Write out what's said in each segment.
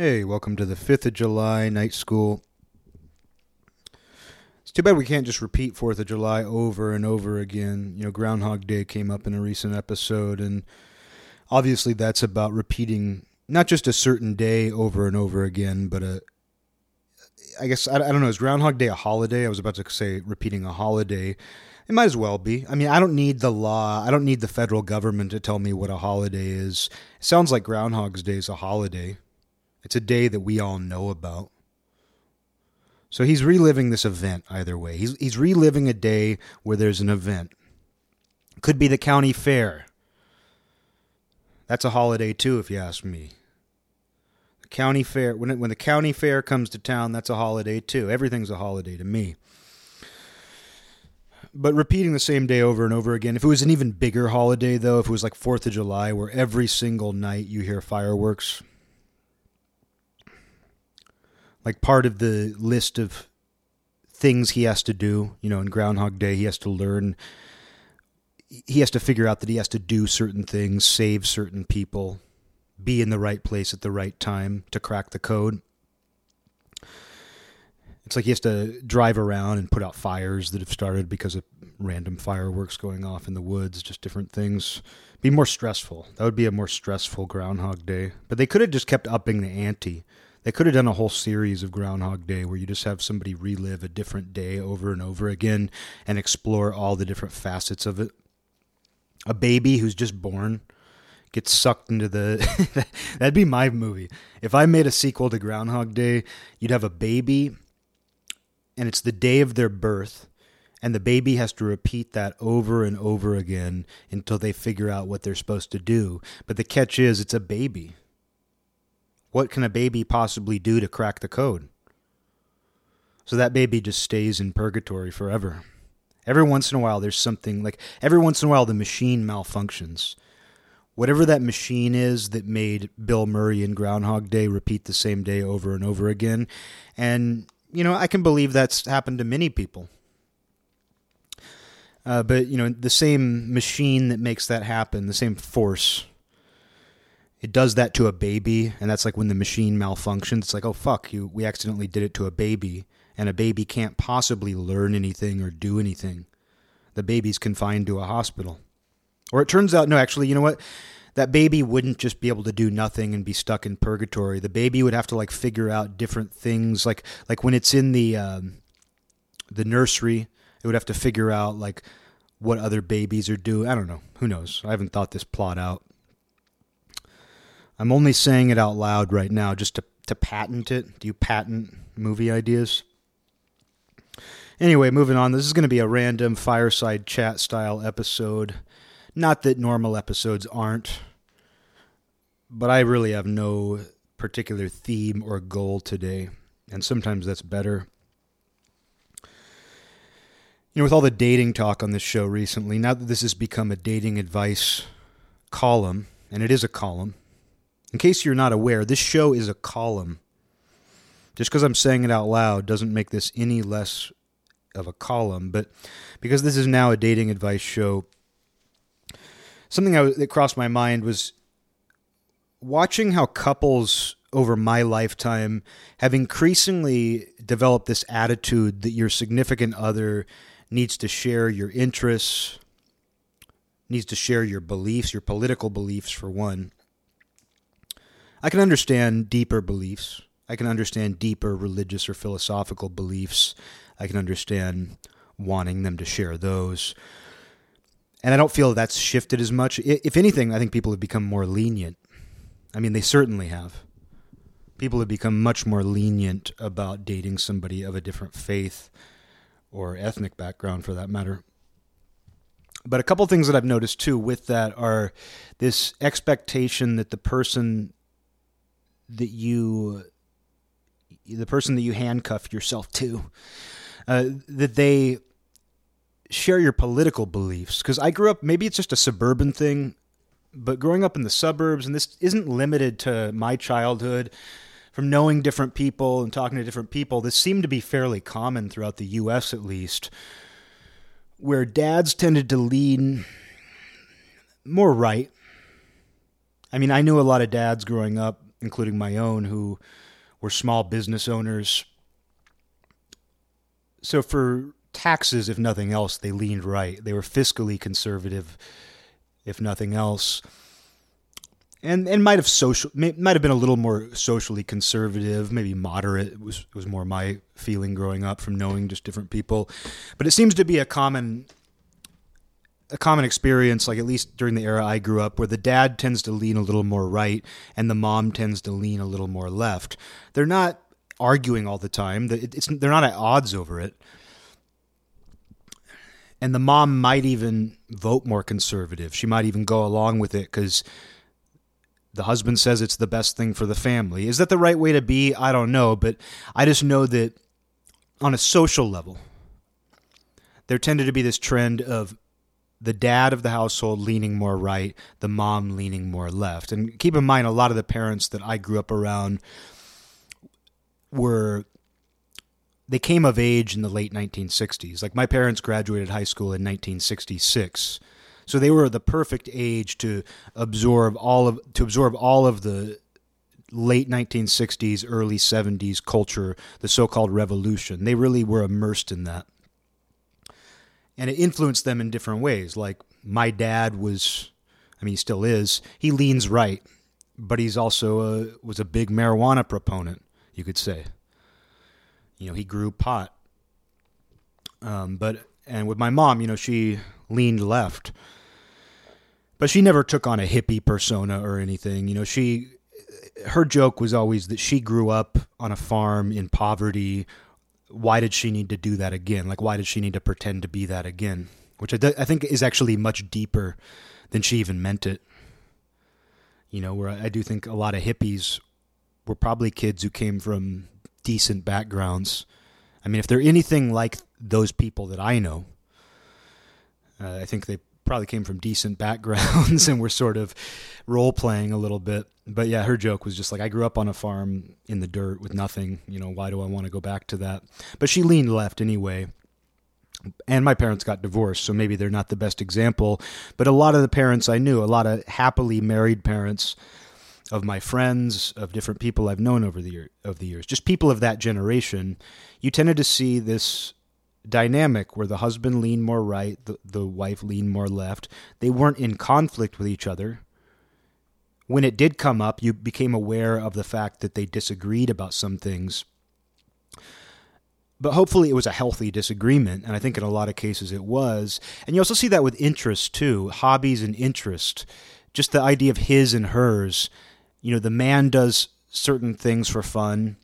Hey, welcome to the 5th of July night school. It's too bad we can't just repeat 4th of July over and over again. You know, Groundhog Day came up in a recent episode, and obviously that's about repeating not just a certain day over and over again, but a. I guess, I, I don't know, is Groundhog Day a holiday? I was about to say repeating a holiday. It might as well be. I mean, I don't need the law. I don't need the federal government to tell me what a holiday is. It sounds like Groundhog's Day is a holiday. It's a day that we all know about. So he's reliving this event either way. He's he's reliving a day where there's an event. Could be the county fair. That's a holiday too, if you ask me. The county fair when it, when the county fair comes to town, that's a holiday too. Everything's a holiday to me. But repeating the same day over and over again. If it was an even bigger holiday, though, if it was like Fourth of July, where every single night you hear fireworks, like part of the list of things he has to do. You know, in Groundhog Day, he has to learn. He has to figure out that he has to do certain things, save certain people, be in the right place at the right time to crack the code. It's like he has to drive around and put out fires that have started because of random fireworks going off in the woods, just different things. Be more stressful. That would be a more stressful Groundhog Day. But they could have just kept upping the ante they could have done a whole series of Groundhog Day where you just have somebody relive a different day over and over again and explore all the different facets of it. A baby who's just born gets sucked into the. that'd be my movie. If I made a sequel to Groundhog Day, you'd have a baby, and it's the day of their birth, and the baby has to repeat that over and over again until they figure out what they're supposed to do. But the catch is, it's a baby. What can a baby possibly do to crack the code? So that baby just stays in purgatory forever. Every once in a while, there's something like every once in a while, the machine malfunctions. Whatever that machine is that made Bill Murray in Groundhog Day repeat the same day over and over again. And, you know, I can believe that's happened to many people. Uh, but, you know, the same machine that makes that happen, the same force it does that to a baby and that's like when the machine malfunctions. It's like oh fuck you we accidentally did it to a baby and a baby can't possibly learn anything or do anything. The baby's confined to a hospital. Or it turns out no actually you know what? That baby wouldn't just be able to do nothing and be stuck in purgatory. The baby would have to like figure out different things. Like like when it's in the um, the nursery it would have to figure out like what other babies are doing. I don't know. Who knows? I haven't thought this plot out I'm only saying it out loud right now just to, to patent it. Do you patent movie ideas? Anyway, moving on. This is going to be a random fireside chat style episode. Not that normal episodes aren't, but I really have no particular theme or goal today, and sometimes that's better. You know, with all the dating talk on this show recently, now that this has become a dating advice column, and it is a column, in case you're not aware, this show is a column. Just because I'm saying it out loud doesn't make this any less of a column, but because this is now a dating advice show, something that crossed my mind was watching how couples over my lifetime have increasingly developed this attitude that your significant other needs to share your interests, needs to share your beliefs, your political beliefs, for one, I can understand deeper beliefs. I can understand deeper religious or philosophical beliefs. I can understand wanting them to share those. And I don't feel that's shifted as much. If anything, I think people have become more lenient. I mean, they certainly have. People have become much more lenient about dating somebody of a different faith or ethnic background for that matter. But a couple things that I've noticed too with that are this expectation that the person that you the person that you handcuff yourself to uh, that they share your political beliefs. Because i grew up maybe it's just a suburban thing but growing up in the suburbs and this isn't limited to my childhood from knowing different people and talking to different people this seemed to be fairly common throughout the us at least where dads tended to lean more right. I mean i knew a lot of dads growing up including my own, who were small business owners. So for taxes, if nothing else, they leaned right. They were fiscally conservative, if nothing else. And and might have social might have been a little more socially conservative, maybe moderate was was more my feeling growing up from knowing just different people. But it seems to be a common a common experience, like at least during the era I grew up, where the dad tends to lean a little more right and the mom tends to lean a little more left. They're not arguing all the time. It's, they're not at odds over it and the mom might even vote more conservative. She might even go along with it because the husband says it's the best thing for the family. Is that the right way to be? I don't know, but I just know that on a social level, there tended to be this trend of the dad of the household leaning more right, the mom leaning more left. And keep in mind, a lot of the parents that I grew up around were they came of age in the late 1960s. Like my parents graduated high school in 1966. So they were the perfect age to absorb all of to absorb all of the late 1960s, early 70s culture, the so-called revolution. They really were immersed in that. And it influenced them in different ways. Like my dad was I mean he still is, he leans right, but he's also a, was a big marijuana proponent, you could say you know, he grew pot. Um, but and with my mom, you know, she leaned left, but she never took on a hippie persona or anything. You know, she her joke was always that she grew up on a farm in poverty. Why did she need to do that again? Like, why did she need to pretend to be that again? Which I, I think is actually much deeper than she even meant it. You know, where I do think a lot of hippies were probably kids who came from decent backgrounds. I mean, if they're anything like those people that I know, uh, I think they probably came from decent backgrounds and were sort of role playing a little bit. But yeah, her joke was just like, I grew up on a farm in the dirt with nothing. You know, why do I want to go back to that? But she leaned left anyway. And my parents got divorced, so maybe they're not the best example. But a lot of the parents I knew, a lot of happily married parents, of my friends, of different people I've known over the year, of the years, just people of that generation, you tended to see this dynamic where the husband leaned more right, the, the wife leaned more left. They weren't in conflict with each other. When it did come up, you became aware of the fact that they disagreed about some things. But hopefully, it was a healthy disagreement, and I think in a lot of cases it was. And you also see that with interest too, hobbies and interest. Just the idea of his and hers you know, the man does certain things for fun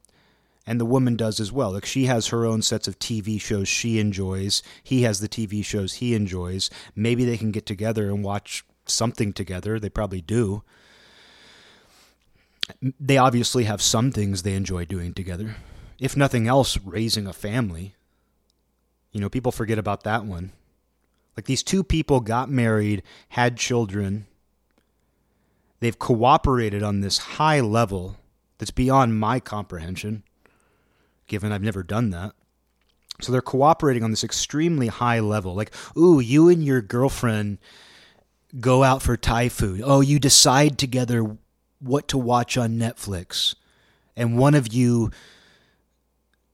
and the woman does as well. Like she has her own sets of TV shows she enjoys. He has the TV shows he enjoys. Maybe they can get together and watch something together. They probably do. They obviously have some things they enjoy doing together. If nothing else, raising a family. You know, people forget about that one. Like these two people got married, had children, They've cooperated on this high level that's beyond my comprehension, given I've never done that. So they're cooperating on this extremely high level. Like, ooh, you and your girlfriend go out for Thai food. Oh, you decide together what to watch on Netflix. And one of you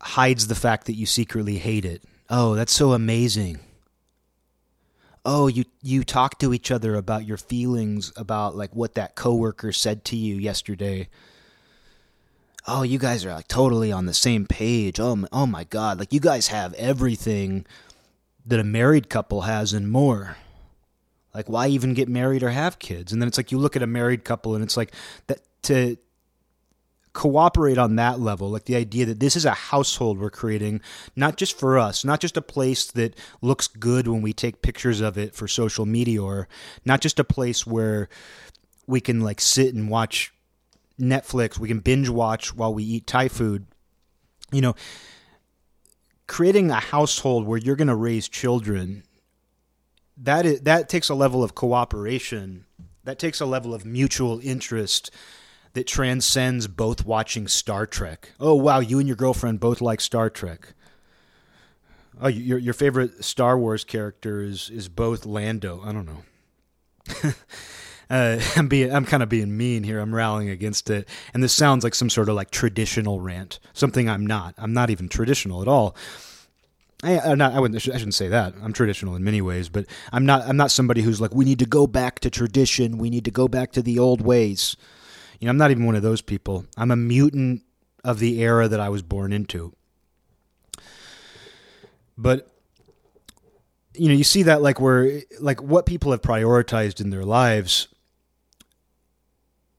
hides the fact that you secretly hate it. Oh, that's so amazing oh you you talk to each other about your feelings about like what that coworker said to you yesterday oh you guys are like totally on the same page. Oh my, oh my god. Like you guys have everything that a married couple has and more. Like why even get married or have kids? And then it's like you look at a married couple and it's like that to cooperate on that level like the idea that this is a household we're creating not just for us not just a place that looks good when we take pictures of it for social media or not just a place where we can like sit and watch Netflix we can binge watch while we eat Thai food you know creating a household where you're going to raise children that is, that takes a level of cooperation that takes a level of mutual interest that transcends both watching Star Trek. Oh wow, you and your girlfriend both like Star Trek. Oh, your your favorite Star Wars character is is both Lando. I don't know. uh, I'm being I'm kind of being mean here. I'm rallying against it, and this sounds like some sort of like traditional rant. Something I'm not. I'm not even traditional at all. I, not, I wouldn't. I shouldn't say that. I'm traditional in many ways, but I'm not. I'm not somebody who's like, we need to go back to tradition. We need to go back to the old ways. You know, I'm not even one of those people. I'm a mutant of the era that I was born into. But you know, you see that like where like what people have prioritized in their lives.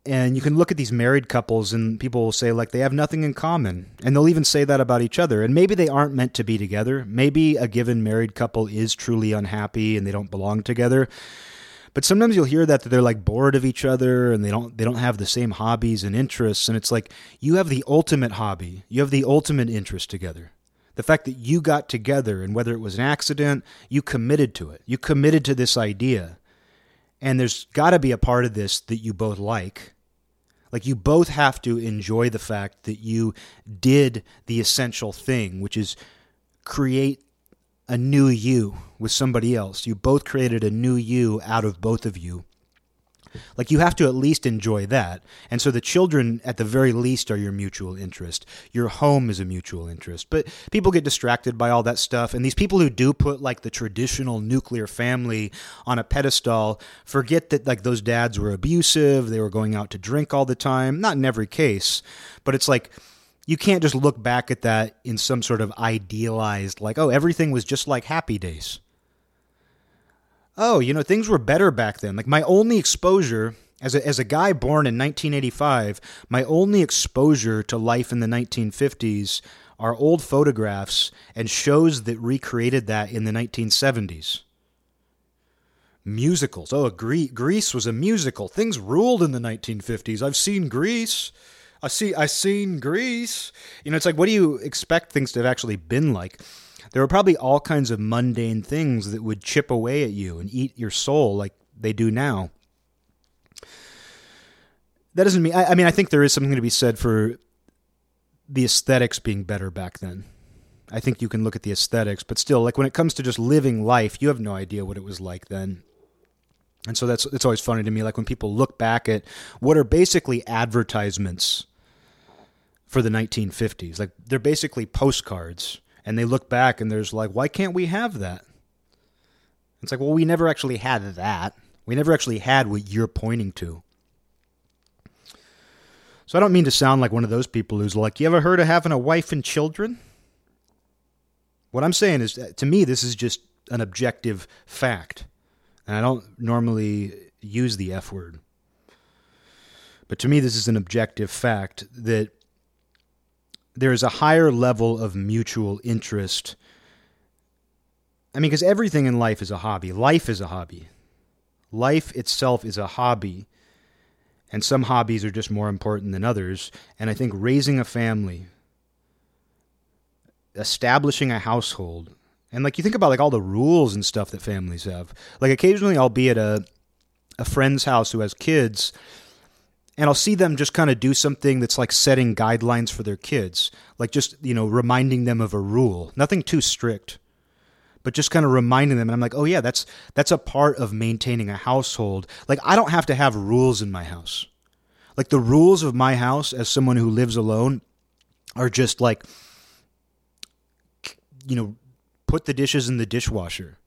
And you can look at these married couples and people will say like they have nothing in common. And they'll even say that about each other. And maybe they aren't meant to be together. Maybe a given married couple is truly unhappy and they don't belong together. But sometimes you'll hear that, that they're like bored of each other and they don't they don't have the same hobbies and interests and it's like you have the ultimate hobby. You have the ultimate interest together. The fact that you got together and whether it was an accident, you committed to it. You committed to this idea. And there's got to be a part of this that you both like. Like you both have to enjoy the fact that you did the essential thing, which is create a new you with somebody else. You both created a new you out of both of you. Like you have to at least enjoy that. And so the children, at the very least, are your mutual interest. Your home is a mutual interest. But people get distracted by all that stuff. And these people who do put like the traditional nuclear family on a pedestal forget that like those dads were abusive. They were going out to drink all the time. Not in every case, but it's like, you can't just look back at that in some sort of idealized, like, oh, everything was just like happy days oh, you know, things were better back then. Like my only exposure as a, as a guy born in 1985, my only exposure to life in the 1950s are old photographs and shows that recreated that in the 1970s. Musicals. Oh, Grease was a musical. Things ruled in the 1950s. I've seen Grease. I see. I seen Grease. You know, it's like, what do you expect things to have actually been like? There were probably all kinds of mundane things that would chip away at you and eat your soul like they do now. That doesn't mean, I, I mean, I think there is something to be said for the aesthetics being better back then. I think you can look at the aesthetics, but still, like when it comes to just living life, you have no idea what it was like then. And so that's it's always funny to me, like when people look back at what are basically advertisements for the 1950s. Like they're basically postcards and they look back and there's like, why can't we have that? It's like, well, we never actually had that. We never actually had what you're pointing to. So I don't mean to sound like one of those people who's like, you ever heard of having a wife and children? What I'm saying is, uh, to me, this is just an objective fact. And I don't normally use the F word. But to me, this is an objective fact that there is a higher level of mutual interest. I mean, because everything in life is a hobby. Life is a hobby. Life itself is a hobby. And some hobbies are just more important than others. And I think raising a family, establishing a household, and like you think about like all the rules and stuff that families have. Like occasionally I'll be at a a friend's house who has kids and I'll see them just kind of do something that's like setting guidelines for their kids, like just, you know, reminding them of a rule. Nothing too strict, but just kind of reminding them and I'm like, "Oh yeah, that's that's a part of maintaining a household. Like I don't have to have rules in my house. Like the rules of my house as someone who lives alone are just like you know, put the dishes in the dishwasher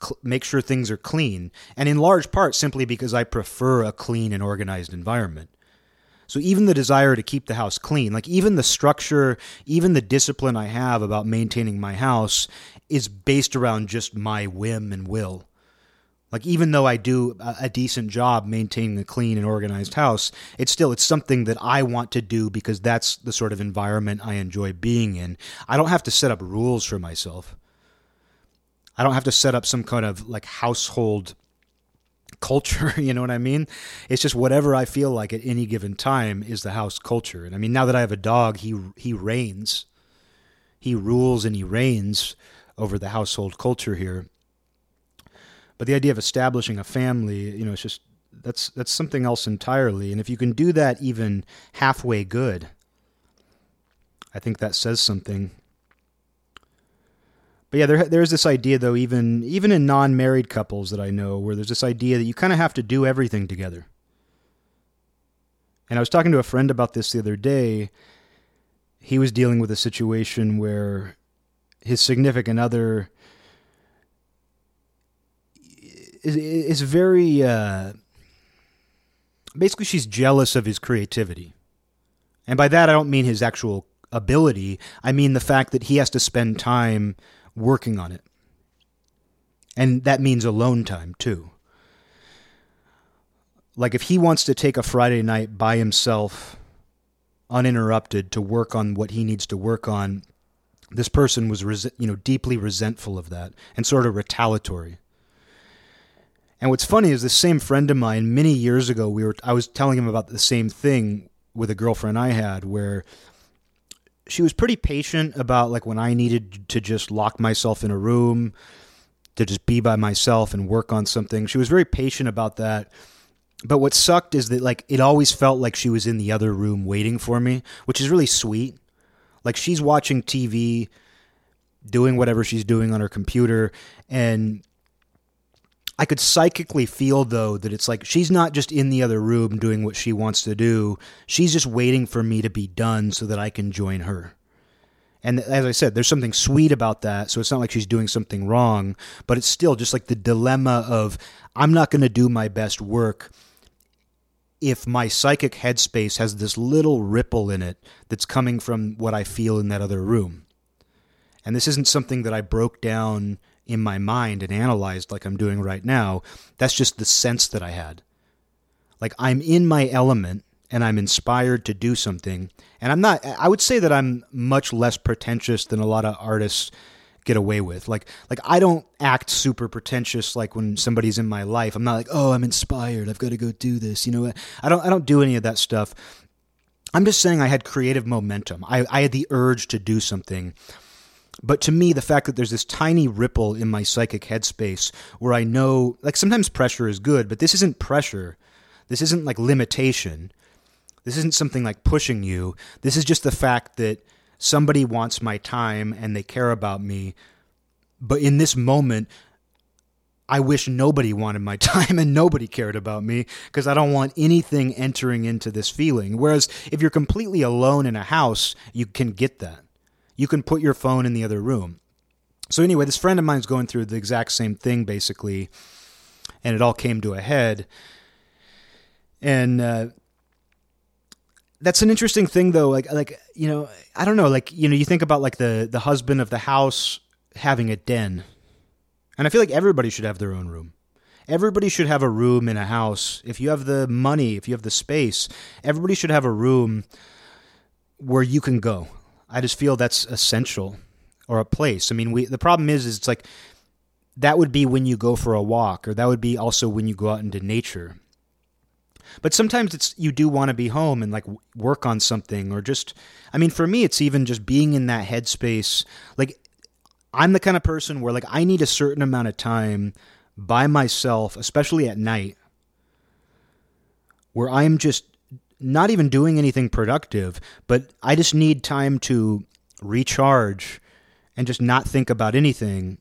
cl- make sure things are clean, and in large part simply because I prefer a clean and organized environment. So even the desire to keep the house clean, like even the structure, even the discipline I have about maintaining my house is based around just my whim and will. Like even though I do a decent job maintaining a clean and organized house, it's still it's something that I want to do because that's the sort of environment I enjoy being in. I don't have to set up rules for myself. I don't have to set up some kind of like household culture, you know what I mean? It's just whatever I feel like at any given time is the house culture. And I mean, now that I have a dog, he he reigns. He rules and he reigns over the household culture here. But the idea of establishing a family, you know, it's just that's that's something else entirely. And if you can do that even halfway good, I think that says something But yeah, there there's this idea though, even even in non-married couples that I know, where there's this idea that you kind of have to do everything together. And I was talking to a friend about this the other day. He was dealing with a situation where his significant other is, is very uh, basically she's jealous of his creativity. And by that I don't mean his actual ability, I mean the fact that he has to spend time working on it. And that means alone time too. Like if he wants to take a Friday night by himself uninterrupted to work on what he needs to work on, this person was you know deeply resentful of that and sort of retaliatory. And what's funny is this same friend of mine many years ago we were I was telling him about the same thing with a girlfriend I had where she was pretty patient about like when I needed to just lock myself in a room to just be by myself and work on something. She was very patient about that. But what sucked is that like it always felt like she was in the other room waiting for me, which is really sweet. Like she's watching TV, doing whatever she's doing on her computer and I could psychically feel though that it's like she's not just in the other room doing what she wants to do. She's just waiting for me to be done so that I can join her. And as I said, there's something sweet about that. So it's not like she's doing something wrong, but it's still just like the dilemma of I'm not going to do my best work if my psychic headspace has this little ripple in it that's coming from what I feel in that other room. And this isn't something that I broke down in my mind and analyzed like I'm doing right now. That's just the sense that I had. Like I'm in my element and I'm inspired to do something. And I'm not I would say that I'm much less pretentious than a lot of artists get away with. Like like I don't act super pretentious like when somebody's in my life. I'm not like, "Oh, I'm inspired. I've got to go do this." You know, I don't I don't do any of that stuff. I'm just saying I had creative momentum. I, I had the urge to do something. But to me, the fact that there's this tiny ripple in my psychic headspace where I know, like, sometimes pressure is good, but this isn't pressure. This isn't like limitation. This isn't something like pushing you. This is just the fact that somebody wants my time and they care about me. But in this moment, I wish nobody wanted my time and nobody cared about me because I don't want anything entering into this feeling. Whereas if you're completely alone in a house, you can get that you can put your phone in the other room. So anyway, this friend of mine's going through the exact same thing basically, and it all came to a head. And uh, that's an interesting thing, though. Like, like you know, I don't know. Like, you know, you think about like the the husband of the house having a den, and I feel like everybody should have their own room. Everybody should have a room in a house. If you have the money, if you have the space, everybody should have a room where you can go I just feel that's essential or a place. I mean, we the problem is is it's like that would be when you go for a walk or that would be also when you go out into nature. But sometimes it's you do want to be home and like work on something or just I mean for me it's even just being in that headspace like I'm the kind of person where like I need a certain amount of time by myself, especially at night, where I'm just not even doing anything productive, but I just need time to recharge and just not think about anything.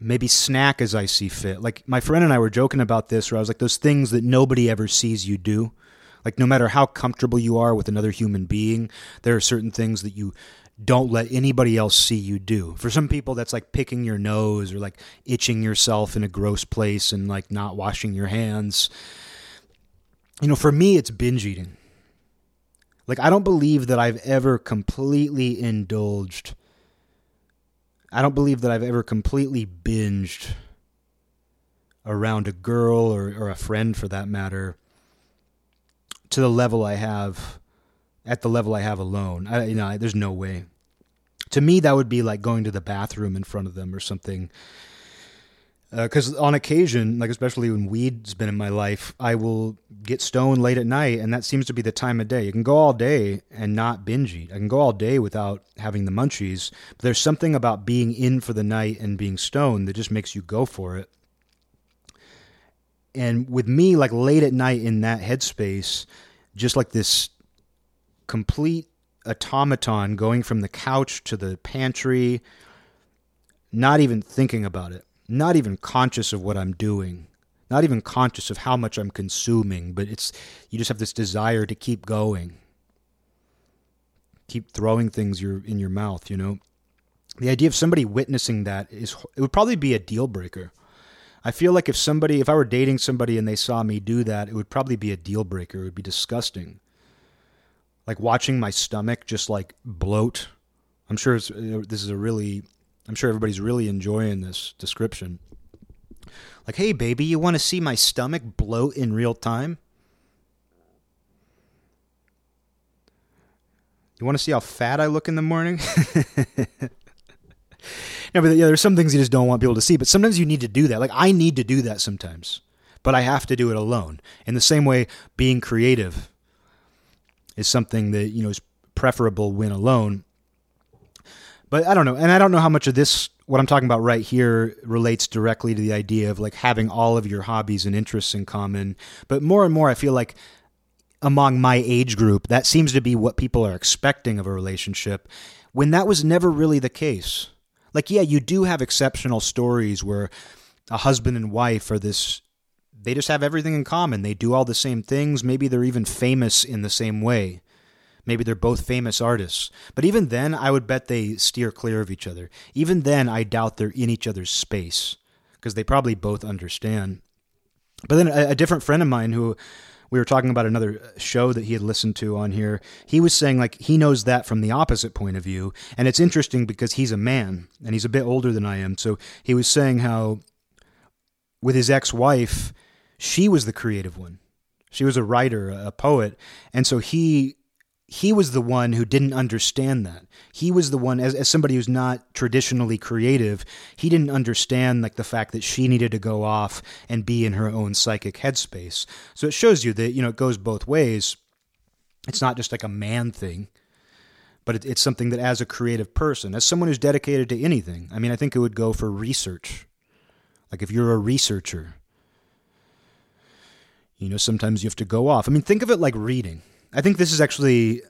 Maybe snack as I see fit. Like my friend and I were joking about this, where I was like, those things that nobody ever sees you do. Like no matter how comfortable you are with another human being, there are certain things that you don't let anybody else see you do. For some people, that's like picking your nose or like itching yourself in a gross place and like not washing your hands you know, for me, it's binge eating. Like, I don't believe that I've ever completely indulged. I don't believe that I've ever completely binged around a girl or, or a friend for that matter to the level I have at the level I have alone. I, you know, there's no way. To me, that would be like going to the bathroom in front of them or something because uh, on occasion, like especially when weed's been in my life, I will get stoned late at night, and that seems to be the time of day. You can go all day and not binge eat. I can go all day without having the munchies, but there's something about being in for the night and being stoned that just makes you go for it. And with me, like late at night in that headspace, just like this complete automaton going from the couch to the pantry not even thinking about it, not even conscious of what I'm doing, not even conscious of how much I'm consuming, but it's you just have this desire to keep going. Keep throwing things your in your mouth, you know. The idea of somebody witnessing that is it would probably be a deal breaker. I feel like if somebody if I were dating somebody and they saw me do that, it would probably be a deal breaker. It would be disgusting. Like watching my stomach just like bloat. I'm sure this is a really I'm sure everybody's really enjoying this description. Like, hey, baby, you want to see my stomach bloat in real time? You want to see how fat I look in the morning? no, but yeah, there's some things you just don't want people to see. But sometimes you need to do that. Like I need to do that sometimes, but I have to do it alone. In the same way, being creative is something that you know is preferable when alone. But I don't know, and I don't know how much of this what I'm talking about right here relates directly to the idea of like having all of your hobbies and interests in common. But more and more, I feel like among my age group, that seems to be what people are expecting of a relationship, when that was never really the case. Like, yeah, you do have exceptional stories where a husband and wife are this, they just have everything in common. They do all the same things. Maybe they're even famous in the same way. Maybe they're both famous artists. But even then, I would bet they steer clear of each other. Even then, I doubt they're in each other's space because they probably both understand. But then a, a, different friend of mine who we were talking about another uh, show that he had listened to on here, he was saying like he knows that from the opposite point of view. And it's interesting because he's a man and he's a bit older than I am. So he was saying how with his ex wife, she was the creative one. She was a writer, a poet. And so he he was the one who didn't understand that. He was the one, as, as somebody who's not traditionally creative, he didn't understand like the fact that she needed to go off and be in her own psychic headspace. So it shows you that, you know, it goes both ways. It's not just like a man thing, but it, it's something that as a creative person, as someone who's dedicated to anything, I mean, I think it would go for research. Like if you're a researcher, you know, sometimes you have to go off. I mean, think of it like reading I think this is actually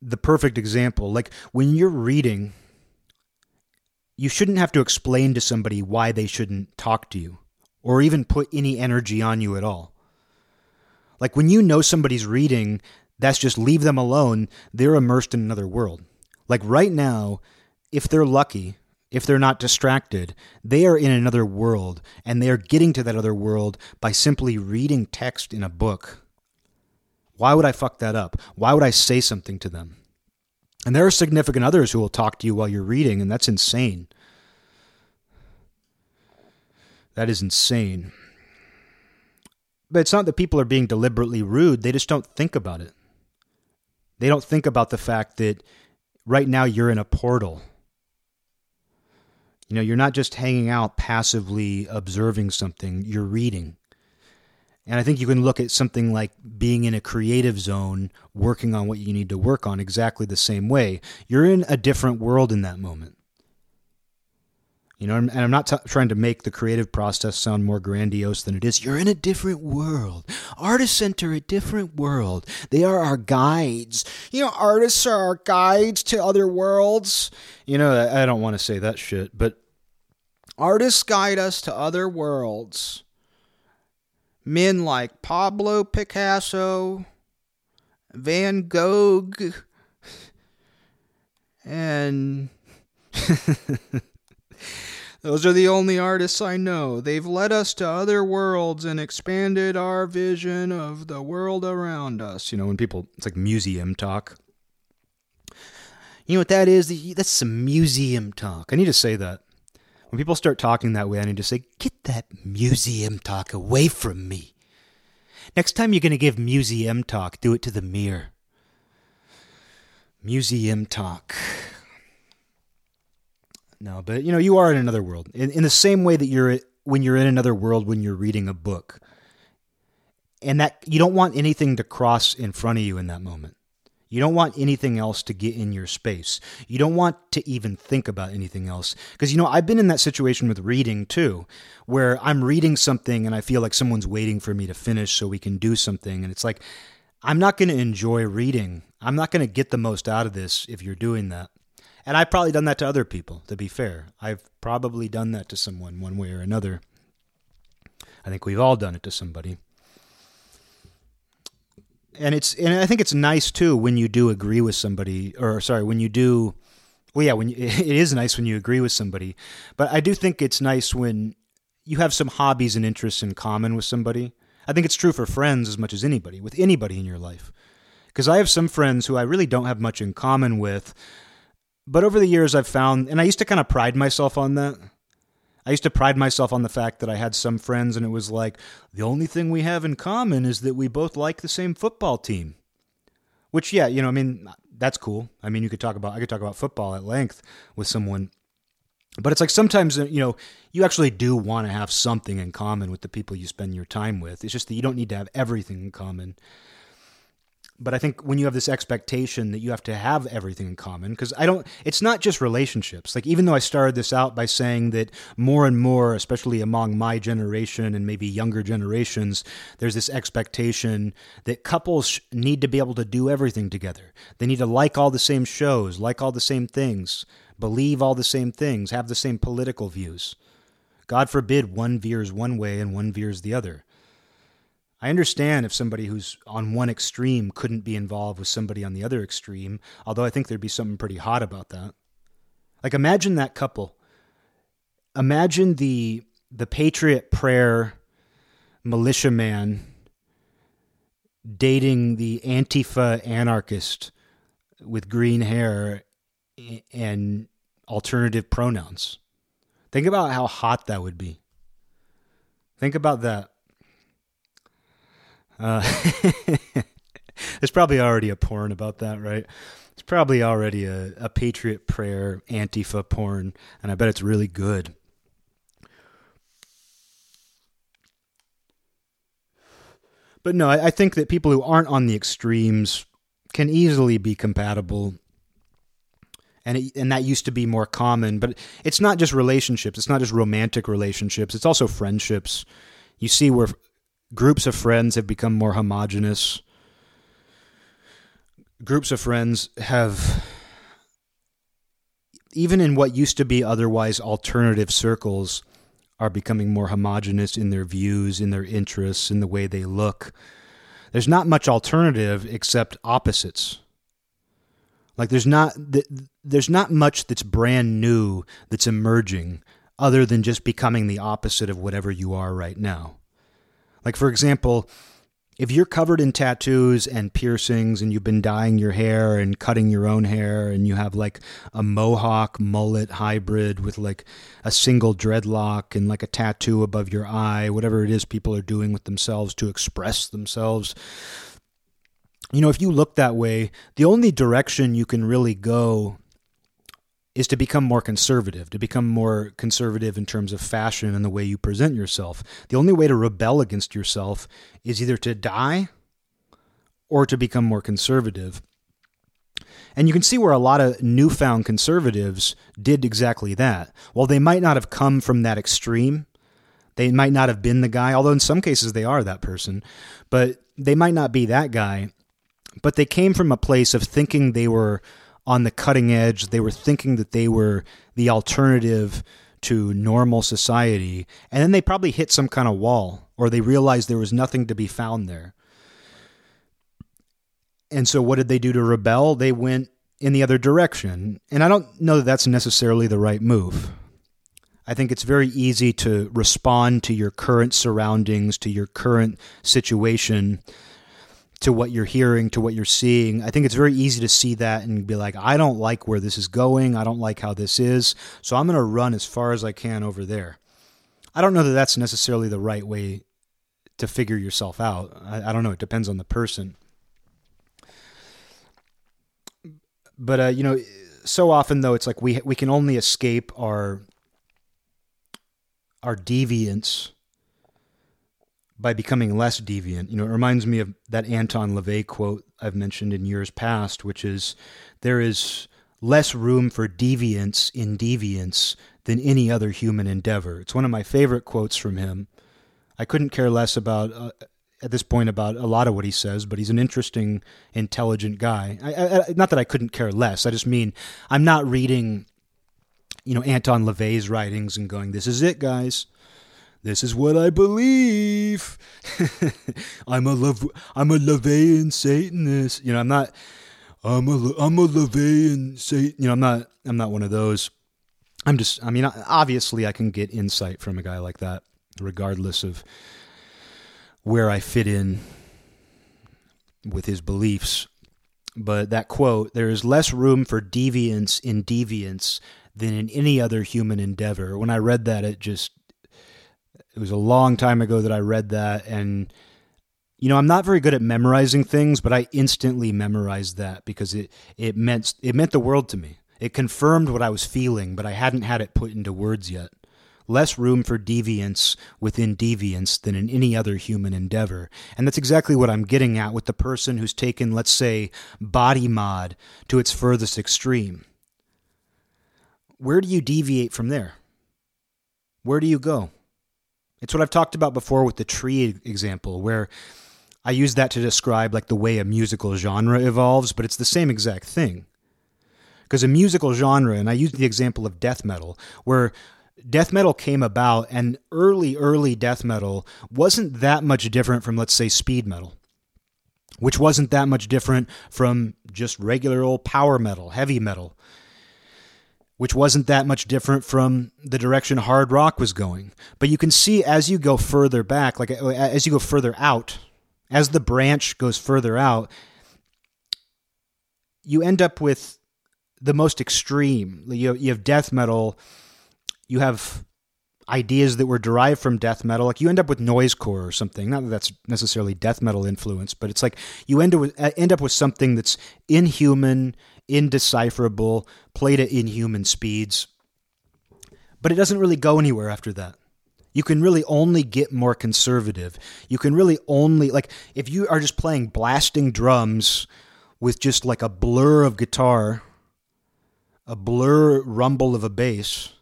the perfect example. Like when you're reading, you shouldn't have to explain to somebody why they shouldn't talk to you or even put any energy on you at all. Like when you know somebody's reading, that's just leave them alone. They're immersed in another world. Like right now, if they're lucky, if they're not distracted, they are in another world and they are getting to that other world by simply reading text in a book why would I fuck that up? Why would I say something to them? And there are significant others who will talk to you while you're reading, and that's insane. That is insane. But it's not that people are being deliberately rude, they just don't think about it. They don't think about the fact that right now you're in a portal. You know, you're not just hanging out passively observing something, you're reading. And I think you can look at something like being in a creative zone, working on what you need to work on exactly the same way. You're in a different world in that moment. You know, and I'm not t- trying to make the creative process sound more grandiose than it is. You're in a different world. Artists enter a different world. They are our guides. You know, artists are our guides to other worlds. You know, I don't want to say that shit, but artists guide us to other worlds men like Pablo Picasso, Van Gogh, and those are the only artists I know. They've led us to other worlds and expanded our vision of the world around us. You know, when people, it's like museum talk. You know what that is? That's some museum talk. I need to say that. When people start talking that way, I need to say, get that museum talk away from me. Next time you're going to give museum talk, do it to the mirror. Museum talk. No, but you know, you are in another world. In, in the same way that you're when you're in another world when you're reading a book. And that you don't want anything to cross in front of you in that moment. You don't want anything else to get in your space. You don't want to even think about anything else. Because, you know, I've been in that situation with reading too, where I'm reading something and I feel like someone's waiting for me to finish so we can do something. And it's like, I'm not going to enjoy reading. I'm not going to get the most out of this if you're doing that. And I've probably done that to other people, to be fair. I've probably done that to someone one way or another. I think we've all done it to somebody. And it's and I think it's nice too when you do agree with somebody or sorry, when you do well yeah, when you, it is nice when you agree with somebody. But I do think it's nice when you have some hobbies and interests in common with somebody. I think it's true for friends as much as anybody, with anybody in your life. Because I have some friends who I really don't have much in common with, but over the years I've found, and I used to kind of pride myself on that. I used to pride myself on the fact that I had some friends, and it was like, the only thing we have in common is that we both like the same football team. Which, yeah, you know, I mean, that's cool. I mean, you could talk about, I could talk about football at length with someone but it's like sometimes uh, you know you actually do want to have something in common with the people you spend your time with it's just that you don't need to have everything in common but i think when you have this expectation that you have to have everything in common because i don't it's not just relationships like even though i started this out by saying that more and more especially among my generation and maybe younger generations there's this expectation that couples need to be able to do everything together they need to like all the same shows like all the same things believe all the same things, have the same political views. God forbid one veers one way and one veers the other. I understand if somebody who's on one extreme couldn't be involved with somebody on the other extreme, although I think there'd be something pretty hot about that. Like imagine that couple. Imagine the the patriot prayer militiaman dating the Antifa anarchist with green hair and alternative pronouns. Think about how hot that would be. Think about that. Uh, there's probably already a porn about that, right? It's probably already a, a Patriot Prayer Antifa porn, and I bet it's really good. But no, I, I think that people who aren't on the extremes can easily be compatible and it, and that used to be more common. But it's not just relationships; it's not just romantic relationships. It's also friendships. You see where groups of friends have become more homogenous. Groups of friends have, even in what used to be otherwise alternative circles, are becoming more homogenous in their views, in their interests, in the way they look. There's not much alternative except opposites. Like there's not there's not much that's brand new that's emerging other than just becoming the opposite of whatever you are right now. Like for example, if you're covered in tattoos and piercings and you've been dyeing your hair and cutting your own hair and you have like a mohawk mullet hybrid with like a single dreadlock and like a tattoo above your eye, whatever it is people are doing with themselves to express themselves, you know, if you look that way, the only direction you can really go is to become more conservative, to become more conservative in terms of fashion and the way you present yourself. The only way to rebel against yourself is either to die or to become more conservative. And you can see where a lot of newfound conservatives did exactly that. While they might not have come from that extreme, they might not have been the guy, although in some cases they are that person, but they might not be that guy but they came from a place of thinking they were on the cutting edge. They were thinking that they were the alternative to normal society. And then they probably hit some kind of wall or they realized there was nothing to be found there. And so what did they do to rebel? They went in the other direction. And I don't know that that's necessarily the right move. I think it's very easy to respond to your current surroundings, to your current situation to what you're hearing, to what you're seeing. I think it's very easy to see that and be like, I don't like where this is going. I don't like how this is. So I'm going to run as far as I can over there. I don't know that that's necessarily the right way to figure yourself out. I, I don't know. It depends on the person. But, uh, you know, so often though, it's like we, we can only escape our, our deviance by becoming less deviant. You know, it reminds me of that Anton LaVey quote I've mentioned in years past, which is there is less room for deviance in deviance than any other human endeavor. It's one of my favorite quotes from him. I couldn't care less about uh, at this point about a lot of what he says, but he's an interesting, intelligent guy. I, I, not that I couldn't care less. I just mean I'm not reading, you know, Anton LaVey's writings and going, "This is it, guys. This is what I believe. I'm a Leve- I'm a LaVeyan Satanist." You know, I'm not. I'm a I'm a LaVeyan Satan. You know, I'm not. I'm not one of those. I'm just. I mean, obviously, I can get insight from a guy like that, regardless of where I fit in with his beliefs. But that quote, there is less room for deviance in deviance than in any other human endeavor. When I read that, it just, it was a long time ago that I read that. And, you know, I'm not very good at memorizing things, but I instantly memorized that because it, it meant, it meant the world to me. It confirmed what I was feeling, but I hadn't had it put into words yet less room for deviance within deviance than in any other human endeavor. And that's exactly what I'm getting at with the person who's taken, let's say, body mod to its furthest extreme. Where do you deviate from there? Where do you go? It's what I've talked about before with the tree example, where I use that to describe like the way a musical genre evolves, but it's the same exact thing. Because a musical genre, and I use the example of death metal, where death metal came about, and early, early death metal wasn't that much different from, let's say, speed metal, which wasn't that much different from just regular old power metal, heavy metal, which wasn't that much different from the direction hard rock was going. But you can see as you go further back, like uh, uh, as you go further out, as the branch goes further out, you end up with the most extreme. You have death metal you have ideas that were derived from death metal. Like you end up with noisecore or something. Not that that's necessarily death metal influence, but it's like you end up with, uh, end up with something that's inhuman, indecipherable, played at inhuman speeds. But it doesn't really go anywhere after that. You can really only get more conservative. You can really only like if you are just playing blasting drums with just like a blur of guitar, a blur rumble of a bass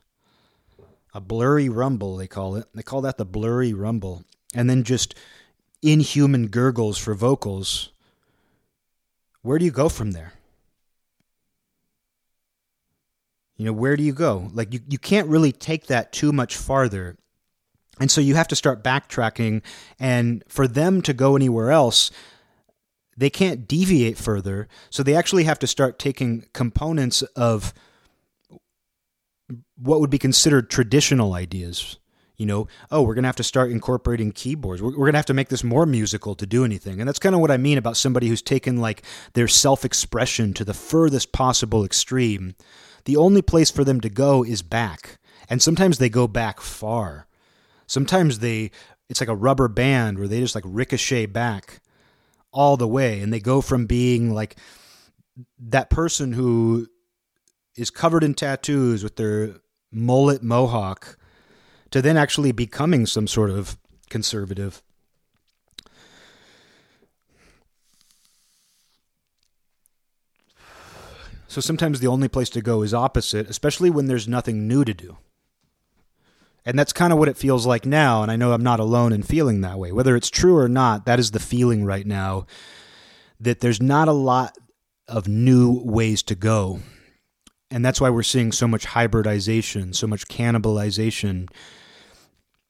a blurry rumble, they call it. They call that the blurry rumble. And then just inhuman gurgles for vocals. Where do you go from there? You know, where do you go? Like, you, you can't really take that too much farther. And so you have to start backtracking. And for them to go anywhere else, they can't deviate further. So they actually have to start taking components of what would be considered traditional ideas. You know, oh, we're going to have to start incorporating keyboards. We're, we're going to have to make this more musical to do anything. And that's kind of what I mean about somebody who's taken like their self expression to the furthest possible extreme. The only place for them to go is back. And sometimes they go back far. Sometimes they, it's like a rubber band where they just like ricochet back all the way. And they go from being like that person who is covered in tattoos with their mullet mohawk to then actually becoming some sort of conservative. So sometimes the only place to go is opposite, especially when there's nothing new to do. And that's kind of what it feels like now. And I know I'm not alone in feeling that way. Whether it's true or not, that is the feeling right now that there's not a lot of new ways to go and that's why we're seeing so much hybridization, so much cannibalization.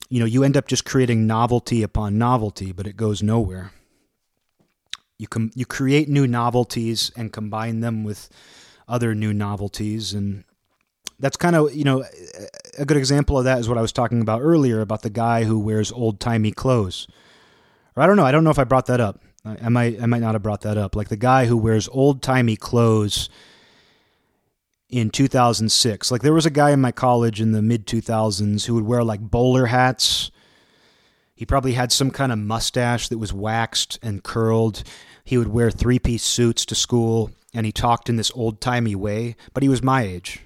You know, you end up just creating novelty upon novelty, but it goes nowhere. You com- you create new novelties and combine them with other new novelties and that's kind of you know a good example of that is what I was talking about earlier about the guy who wears old timey clothes. Or I don't know. I don't know if I brought that up. I, I might I might not have brought that up. Like the guy who wears old timey clothes in 2006. Like there was a guy in my college in the mid 2000s who would wear like bowler hats. He probably had some kind of mustache that was waxed and curled. He would wear three piece suits to school and he talked in this old timey way, but he was my age.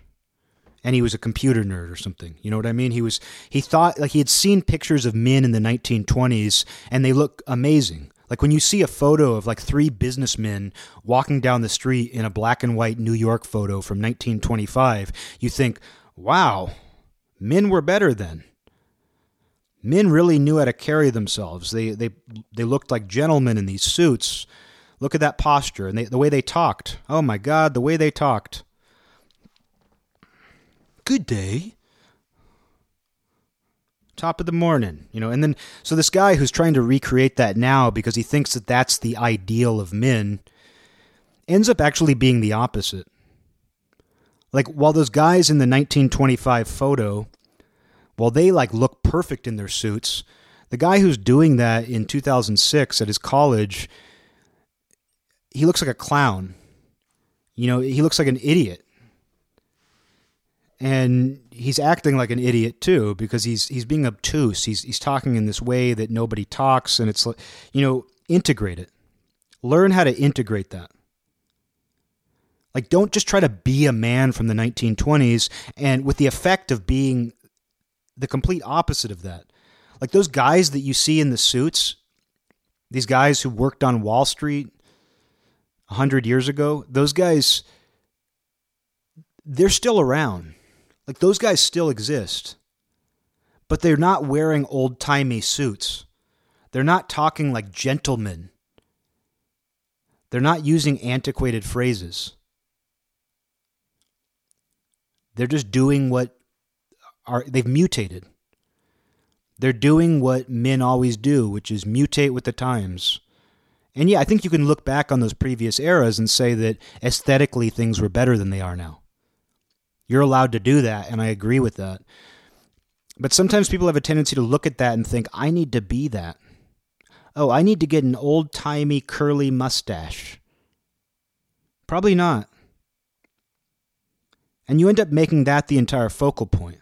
And he was a computer nerd or something. You know what I mean? He was he thought like he had seen pictures of men in the 1920s and they look amazing. Like when you see a photo of like three businessmen walking down the street in a black and white New York photo from 1925, you think, wow, men were better then. Men really knew how to carry themselves. They they they looked like gentlemen in these suits. Look at that posture and they, the way they talked. Oh my God, the way they talked. Good day. Top of the morning, you know, and then so this guy who's trying to recreate that now because he thinks that that's the ideal of men ends up actually being the opposite. Like while those guys in the 1925 photo while they like look perfect in their suits, the guy who's doing that in 2006 at his college, he looks like a clown. You know, he looks like an idiot. And he's acting like an idiot too because he's he's being obtuse. He's he's talking in this way that nobody talks and it's like, you know, integrate it. Learn how to integrate that. Like, don't just try to be a man from the 1920s and with the effect of being the complete opposite of that. Like those guys that you see in the suits, these guys who worked on Wall Street hundred years ago, those guys, they're still around. Like those guys still exist, but they're not wearing old timey suits. They're not talking like gentlemen. They're not using antiquated phrases. They're just doing what are they've mutated. They're doing what men always do, which is mutate with the times. And yeah, I think you can look back on those previous eras and say that aesthetically things were better than they are now. You're allowed to do that, and I agree with that. But sometimes people have a tendency to look at that and think, I need to be that. Oh, I need to get an old timey curly mustache. Probably not. And you end up making that the entire focal point.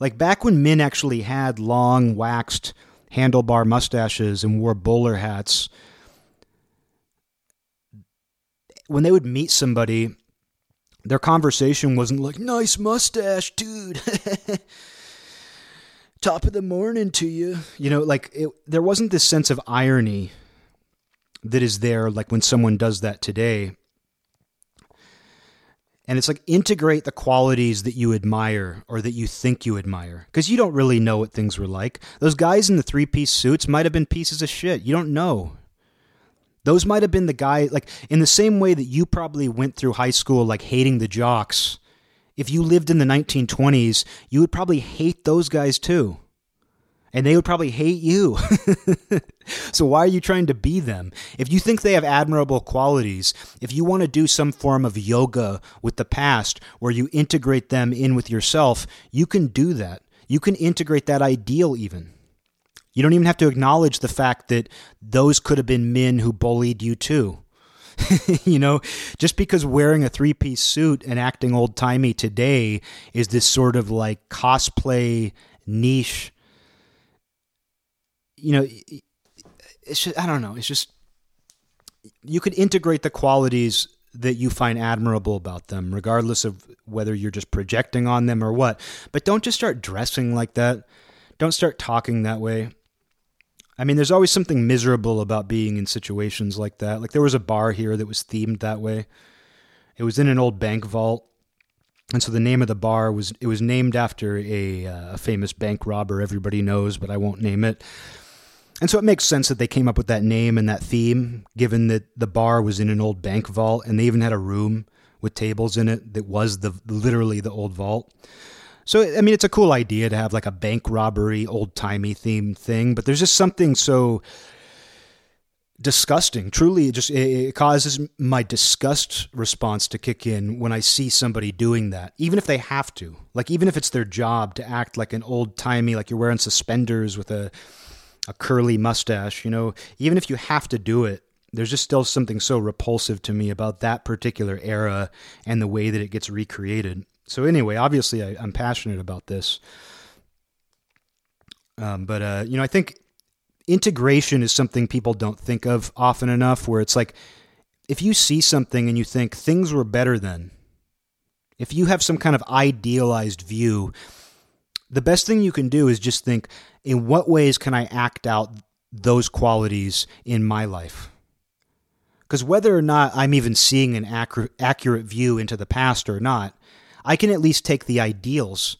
Like back when men actually had long, waxed handlebar mustaches and wore bowler hats, when they would meet somebody, their conversation wasn't like, nice mustache, dude. Top of the morning to you. You know, like it, there wasn't this sense of irony that is there, like when someone does that today. And it's like integrate the qualities that you admire or that you think you admire. Because you don't really know what things were like. Those guys in the three piece suits might have been pieces of shit. You don't know. Those might have been the guy, like, in the same way that you probably went through high school, like, hating the jocks. If you lived in the 1920s, you would probably hate those guys too and they would probably hate you. so why are you trying to be them? If you think they have admirable qualities, if you want to do some form of yoga with the past where you integrate them in with yourself, you can do that. You can integrate that ideal even. You don't even have to acknowledge the fact that those could have been men who bullied you too. you know, just because wearing a three piece suit and acting old timey today is this sort of like cosplay niche you know, it's just, I don't know. It's just, you could integrate the qualities that you find admirable about them, regardless of whether you're just projecting on them or what. But don't just start dressing like that. Don't start talking that way. I mean, there's always something miserable about being in situations like that. Like there was a bar here that was themed that way. It was in an old bank vault. And so the name of the bar was it was named after a, uh, a famous bank robber everybody knows, but I won't name it. And so it makes sense that they came up with that name and that theme, given that the bar was in an old bank vault and they even had a room with tables in it that was the literally the old vault. So I mean, it's a cool idea to have like a bank robbery, old timey theme thing, but there's just something so disgusting. Truly, it just it causes my disgust response to kick in when I see somebody doing that, even if they have to. Like even if it's their job to act like an old timey, like you're wearing suspenders with a a curly mustache, you know, even if you have to do it, there's just still something so repulsive to me about that particular era and the way that it gets recreated. So anyway, obviously I, am passionate about this. Um, but uh, you know, I think integration is something people don't think of often enough. Where it's like, if you see something and you think things were better then, if you have some kind of idealized view, the best thing you can do is just think, in what ways can I act out those qualities in my life? Because whether or not I'm even seeing an accurate, accurate view into the past or not, I can at least take the ideals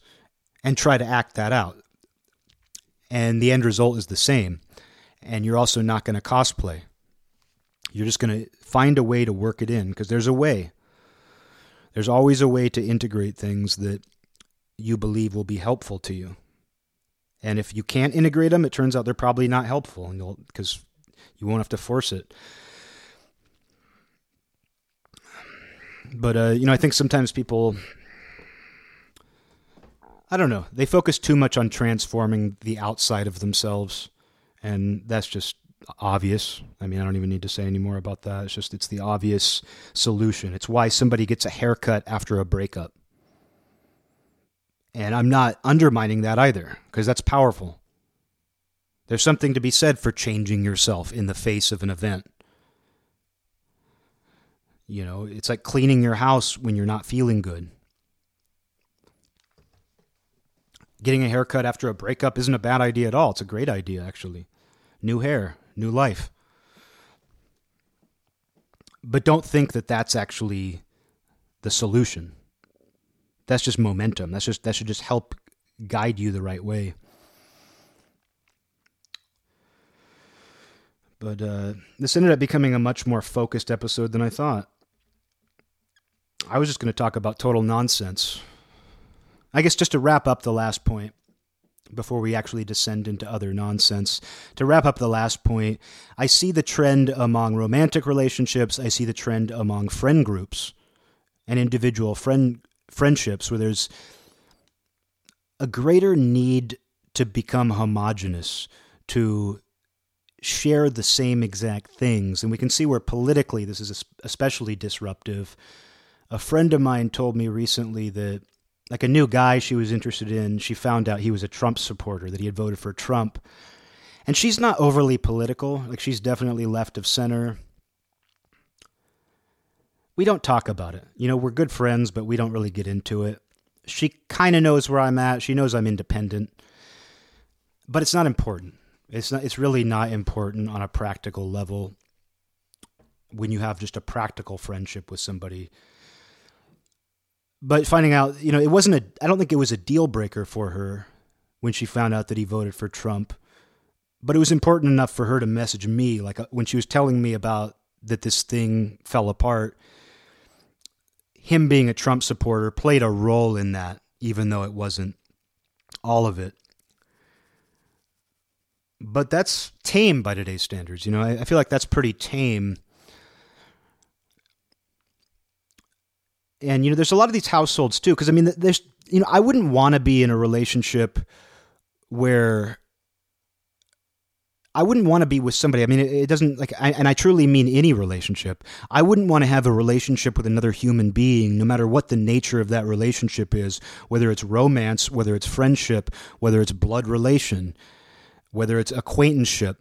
and try to act that out. and the end result is the same. And you're also not going to cosplay. You're just going to find a way to work it in because there's a way. There's always a way to integrate things that you believe will be helpful to you. And if you can't integrate them, it turns out they're probably not helpful, and because you won't have to force it. But uh, you know, I think sometimes people, I don't know, they focus too much on transforming the outside of themselves, and that's just obvious. I mean, I don't even need to say any more about that. It's just it's the obvious solution. It's why somebody gets a haircut after a breakup. And I'm not undermining that either, because that's powerful. There's something to be said for changing yourself in the face of an event. You know, it's like cleaning your house when you're not feeling good. Getting a haircut after a breakup isn't a bad idea at all. It's a great idea, actually. New hair, new life. But don't think that that's actually the solution. That's just momentum. That's just that should just help guide you the right way. But uh, this ended up becoming a much more focused episode than I thought. I was just going to talk about total nonsense. I guess just to wrap up the last point before we actually descend into other nonsense. To wrap up the last point, I see the trend among romantic relationships, I see the trend among friend groups and individual friend friendships where there's a greater need to become homogenous, to share the same exact things. And we can see where politically this is especially disruptive a friend of mine told me recently that like a new guy she was interested in, she found out he was a Trump supporter, that he had voted for Trump. And she's not overly political, like she's definitely left of center. We don't talk about it. You know, we're good friends, but we don't really get into it. She kind of knows where I'm at. She knows I'm independent. But it's not important. It's not it's really not important on a practical level when you have just a practical friendship with somebody but finding out, you know, it wasn't a, I don't think it was a deal breaker for her when she found out that he voted for Trump. But it was important enough for her to message me, like uh, when she was telling me about that this thing fell apart. Him being a Trump supporter played a role in that, even though it wasn't all of it. But that's tame by today's standards. You know, I, I feel like that's pretty tame and you know there's a lot of these households too because i mean there's you know i wouldn't want to be in a relationship where I wouldn't want to be with somebody. I mean, it, it doesn't like, I, and I truly mean any relationship. I wouldn't want to have a relationship with another human being, no matter what the nature of that relationship is, whether it's romance, whether it's friendship, whether it's blood relation, whether it's acquaintanceship.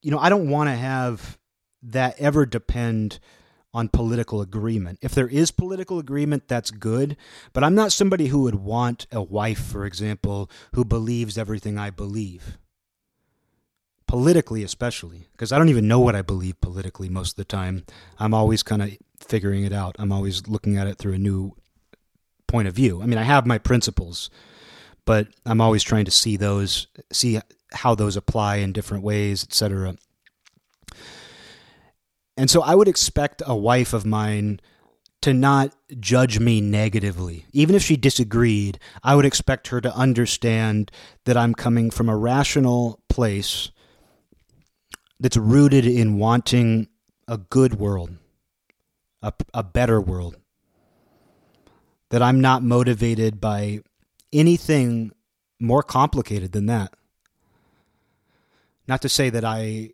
You know, I don't want to have that ever depend on political agreement. If there is political agreement, that's good. But I'm not somebody who would want a wife, for example, who believes everything I believe. Politically, especially, because I don't even know what I believe politically most of the time. I'm always kind of figuring it out. I'm always looking at it through a new point of view. I mean, I have my principles, but I'm always trying to see those, see how those apply in different ways, etc. And so I would expect a wife of mine to not judge me negatively. Even if she disagreed, I would expect her to understand that I'm coming from a rational place that's rooted in wanting a good world, a, a better world. That I'm not motivated by anything more complicated than that. Not to say that I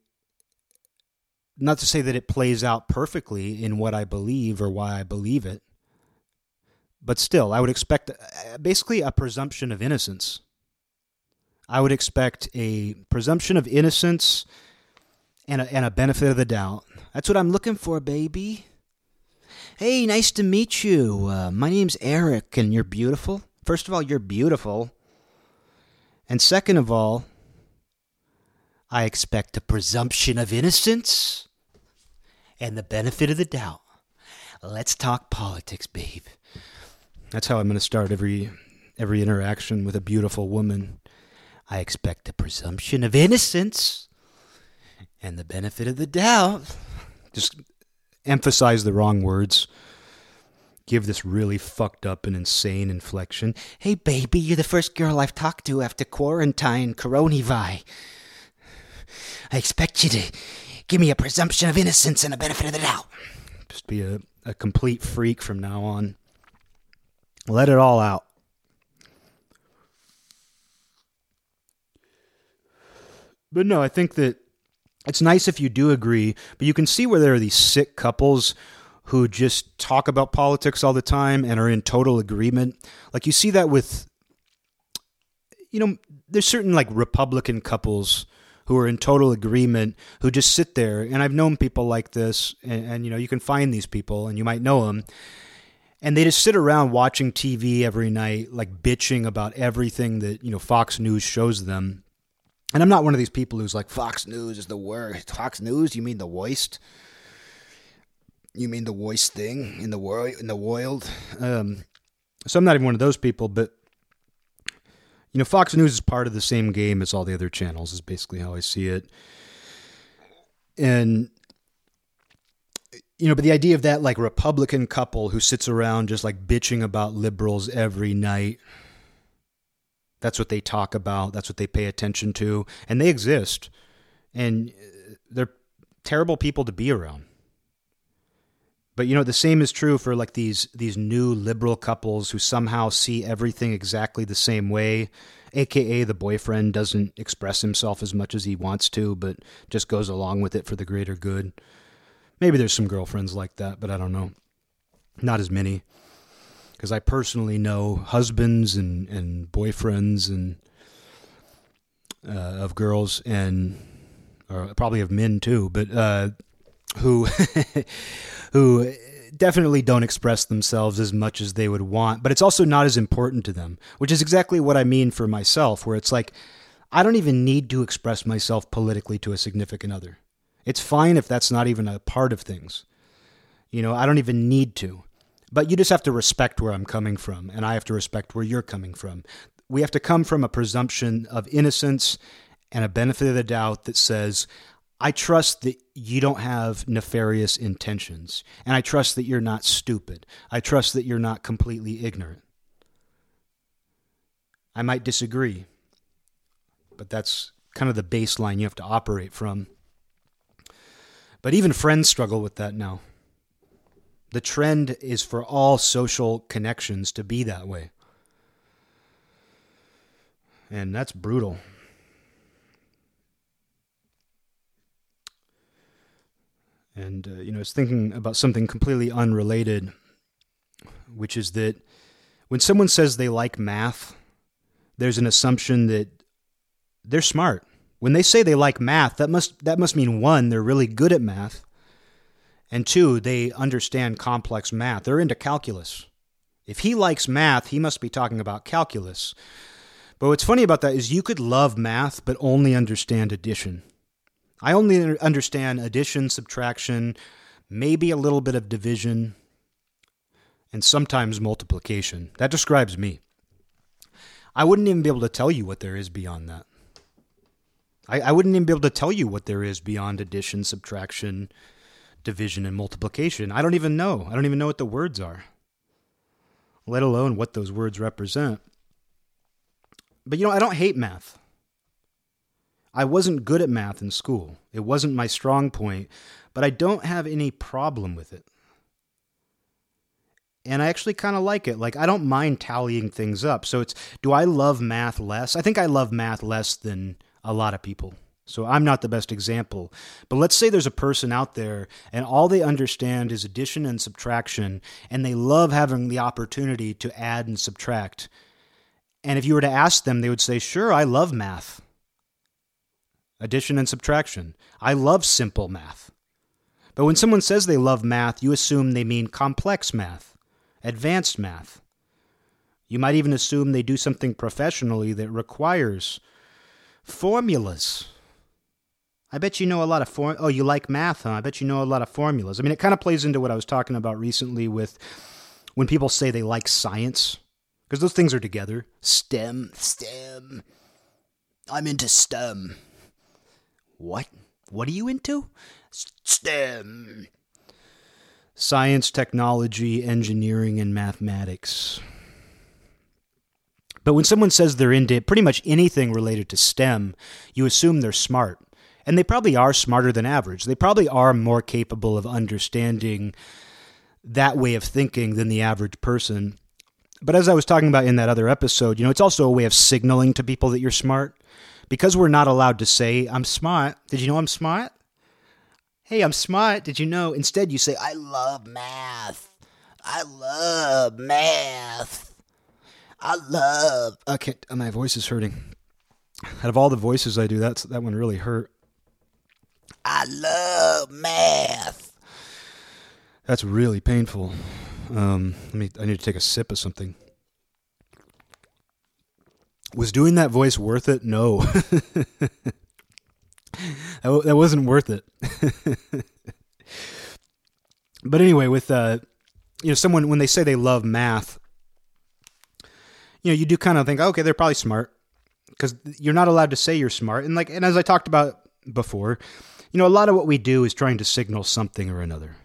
not to say that it plays out perfectly in what I believe or why I believe it, but still, I would expect uh, basically a presumption of innocence. I would expect a presumption of innocence and a, and a benefit of the doubt. That's what I'm looking for, baby. Hey, nice to meet you. Uh, my name's Eric, and you're beautiful. First of all, you're beautiful. And second of all, I expect a presumption of innocence and the benefit of the doubt. Let's talk politics, babe. That's how I'm going to start every every interaction with a beautiful woman. I expect a presumption of innocence and the benefit of the doubt. Just emphasize the wrong words. Give this really fucked up and insane inflection. Hey, baby, you're the first girl I've talked to after quarantine coronavirus. I expect you to give me a presumption of innocence and a benefit of the doubt. Just be a, a complete freak from now on. Let it all out. But no, I think that it's nice if you do agree, but you can see where there are these sick couples who just talk about politics all the time and are in total agreement. Like you see that with you know, there's certain like Republican couples who are in total agreement who just sit there and I've known people like this and, and you know, you can find these people and you might know them and they just sit around watching TV every night, like bitching about everything that you know Fox News shows them. And I'm not one of these people who's like Fox News is the worst. Fox News, you mean the worst? You mean the worst thing in the world? In the world? Um, so I'm not even one of those people, but you know, Fox News is part of the same game as all the other channels. Is basically how I see it. And you know, but the idea of that like Republican couple who sits around just like bitching about liberals every night. That's what they talk about. That's what they pay attention to. And they exist. And uh, they're terrible people to be around. But you know, the same is true for like these these new liberal couples who somehow see everything exactly the same way, aka the boyfriend doesn't express himself as much as he wants to, but just goes along with it for the greater good. Maybe there's some girlfriends like that, but I don't know. Not as many. Because I personally know husbands and, and boyfriends and uh, of girls and or probably of men too, but uh, who who definitely don't express themselves as much as they would want, but it's also not as important to them, which is exactly what I mean for myself, where it's like I don't even need to express myself politically to a significant other. It's fine if that's not even a part of things. You know, I don't even need to. But you just have to respect where I'm coming from, and I have to respect where you're coming from. We have to come from a presumption of innocence and a benefit of the doubt that says, I trust that you don't have nefarious intentions, and I trust that you're not stupid. I trust that you're not completely ignorant. I might disagree, but that's kind of the baseline you have to operate from. But even friends struggle with that now. The trend is for all social connections to be that way. And that's brutal. And, uh, you know, I was thinking about something completely unrelated, which is that when someone says they like math, there's an assumption that they're smart. When they say they like math, that must that must mean one, they're really good at math, and two, they understand complex math. They're into calculus. If he likes math, he must be talking about calculus. But what's funny about that is you could love math but only understand addition. I only understand addition, subtraction, maybe a little bit of division, and sometimes multiplication. That describes me. I wouldn't even be able to tell you what there is beyond that. I, I wouldn't even be able to tell you what there is beyond addition, subtraction, division, and multiplication. I don't even know. I don't even know what the words are, let alone what those words represent. But you know, I don't hate math. I wasn't good at math in school. It wasn't my strong point, but I don't have any problem with it. And I actually kind of like it. Like, I don't mind tallying things up. So it's, do I love math less? I think I love math less than a lot of people. So I'm not the best example. But let's say there's a person out there and all they understand is addition and subtraction, and they love having the opportunity to add and subtract. And if you were to ask them, they would say, Sure, I love math. Addition and subtraction. I love simple math. But when someone says they love math, you assume they mean complex math, advanced math. You might even assume they do something professionally that requires Formulas. I bet you know a lot of form. Oh, you like math, huh? I bet you know a lot of formulas. I mean, it kind of plays into what I was talking about recently with when people say they like science, because those things are together. STEM, STEM. I'm into STEM. What? What are you into? STEM. Science, technology, engineering, and mathematics. But when someone says they're into pretty much anything related to STEM, you assume they're smart. And they probably are smarter than average. They probably are more capable of understanding that way of thinking than the average person. But as I was talking about in that other episode, you know, it's also a way of signaling to people that you're smart. Because we're not allowed to say, I'm smart. Did you know I'm smart? Hey, I'm smart. Did you know? Instead, you say, I love math. I love math. I love. Okay, my voice is hurting. Out of all the voices I do, that's that one really hurt. I love math. That's really painful. Um, let me. I need to take a sip of something. Was doing that voice worth it? No. that, that wasn't worth it. but anyway, with uh, you know, someone when they say they love math, you know, you do kind of think, okay, they're probably smart because you're not allowed to say you're smart. And like, and as I talked about before, you know, a lot of what we do is trying to signal something or another.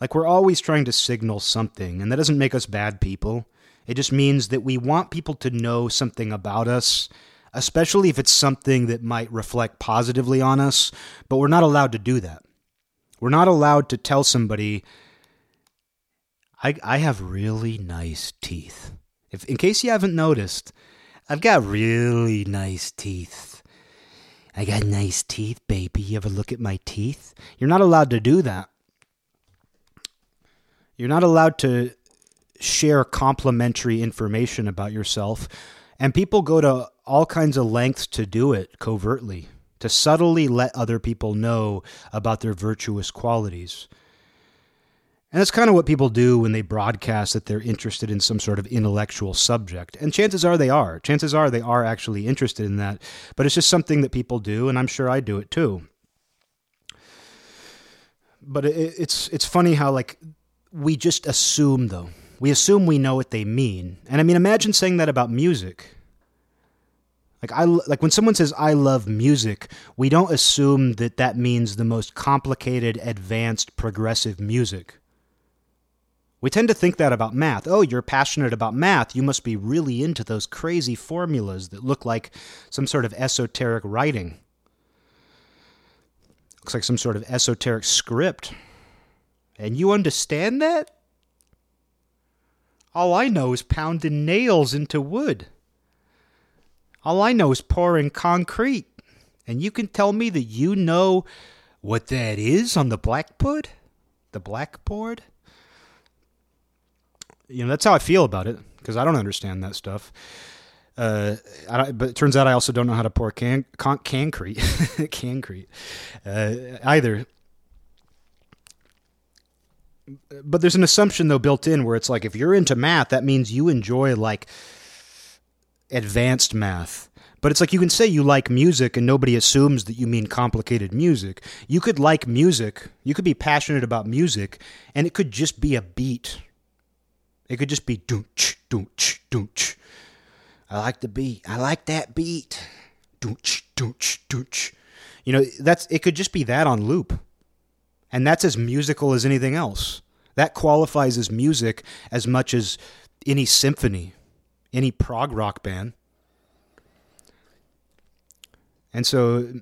Like we're always trying to signal something, and that doesn't make us bad people. It just means that we want people to know something about us, especially if it's something that might reflect positively on us, but we're not allowed to do that. We're not allowed to tell somebody, I, I have really nice teeth. If, in case you haven't noticed, I've got really nice teeth. I got nice teeth, baby. You ever look at my teeth? You're not allowed to do that. You're not allowed to share complimentary information about yourself. And people go to all kinds of lengths to do it covertly, to subtly let other people know about their virtuous qualities. And that's kind of what people do when they broadcast that they're interested in some sort of intellectual subject. And chances are they are. Chances are they are actually interested in that. But it's just something that people do, and I'm sure I do it too. But it's it's funny how like we just assume though we assume we know what they mean. And I mean, imagine saying that about music. Like I like when someone says I love music, we don't assume that that means the most complicated, advanced, progressive music. We tend to think that about math. Oh, you're passionate about math. You must be really into those crazy formulas that look like some sort of esoteric writing. Looks like some sort of esoteric script. And you understand that? All I know is pounding nails into wood. All I know is pouring concrete. And you can tell me that you know what that is on the blackboard? The blackboard? You know, that's how I feel about it because I don't understand that stuff. Uh, but it turns out I also don't know how to pour can, con, concrete, concrete uh, either but there's an assumption though built in where it's like if you're into math, that means you enjoy like advanced math. But it's like you can say you like music and nobody assumes that you mean complicated music. You could like music, you could be passionate about music, and it could just be a beat. It could just be doonch, doonch, doonch. I like the beat. I like that beat. Doonch, doonch, doonch. You know, that's it could just be that on loop. And that's as musical as anything else. That qualifies as music as much as any symphony, any prog rock band. And so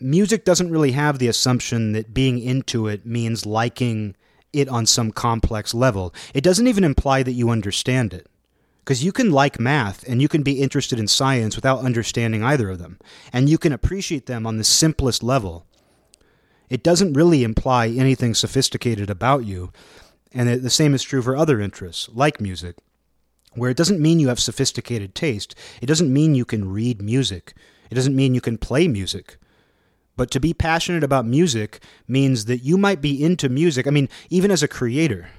music doesn't really have the assumption that being into it means liking it on some complex level. It doesn't even imply that you understand it. Because you can like math and you can be interested in science without understanding either of them. And you can appreciate them on the simplest level it doesn't really imply anything sophisticated about you. And the same is true for other interests, like music, where it doesn't mean you have sophisticated taste. It doesn't mean you can read music. It doesn't mean you can play music. But to be passionate about music means that you might be into music. I mean, even as a creator.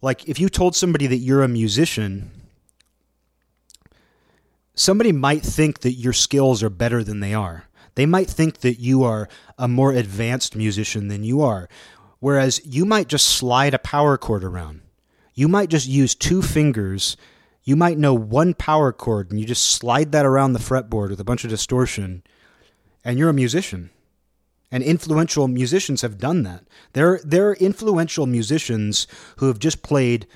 Like, if you told somebody that you're a musician, somebody might think that your skills are better than they are. They might think that you are a more advanced musician than you are, whereas you might just slide a power chord around. You might just use two fingers. You might know one power chord and you just slide that around the fretboard with a bunch of distortion, and you're a musician. And influential musicians have done that. There, there are influential musicians who have just played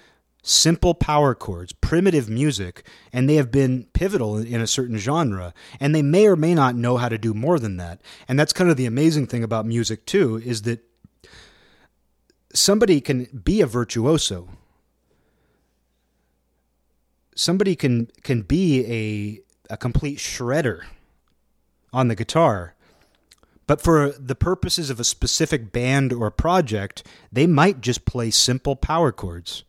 simple power chords, primitive music, and they have been pivotal in a certain genre. And they may or may not know how to do more than that. And that's kind of the amazing thing about music, too, is that somebody can be a virtuoso. Somebody can can be a a complete shredder on the guitar. But for the purposes of a specific band or project, they might just play simple power chords.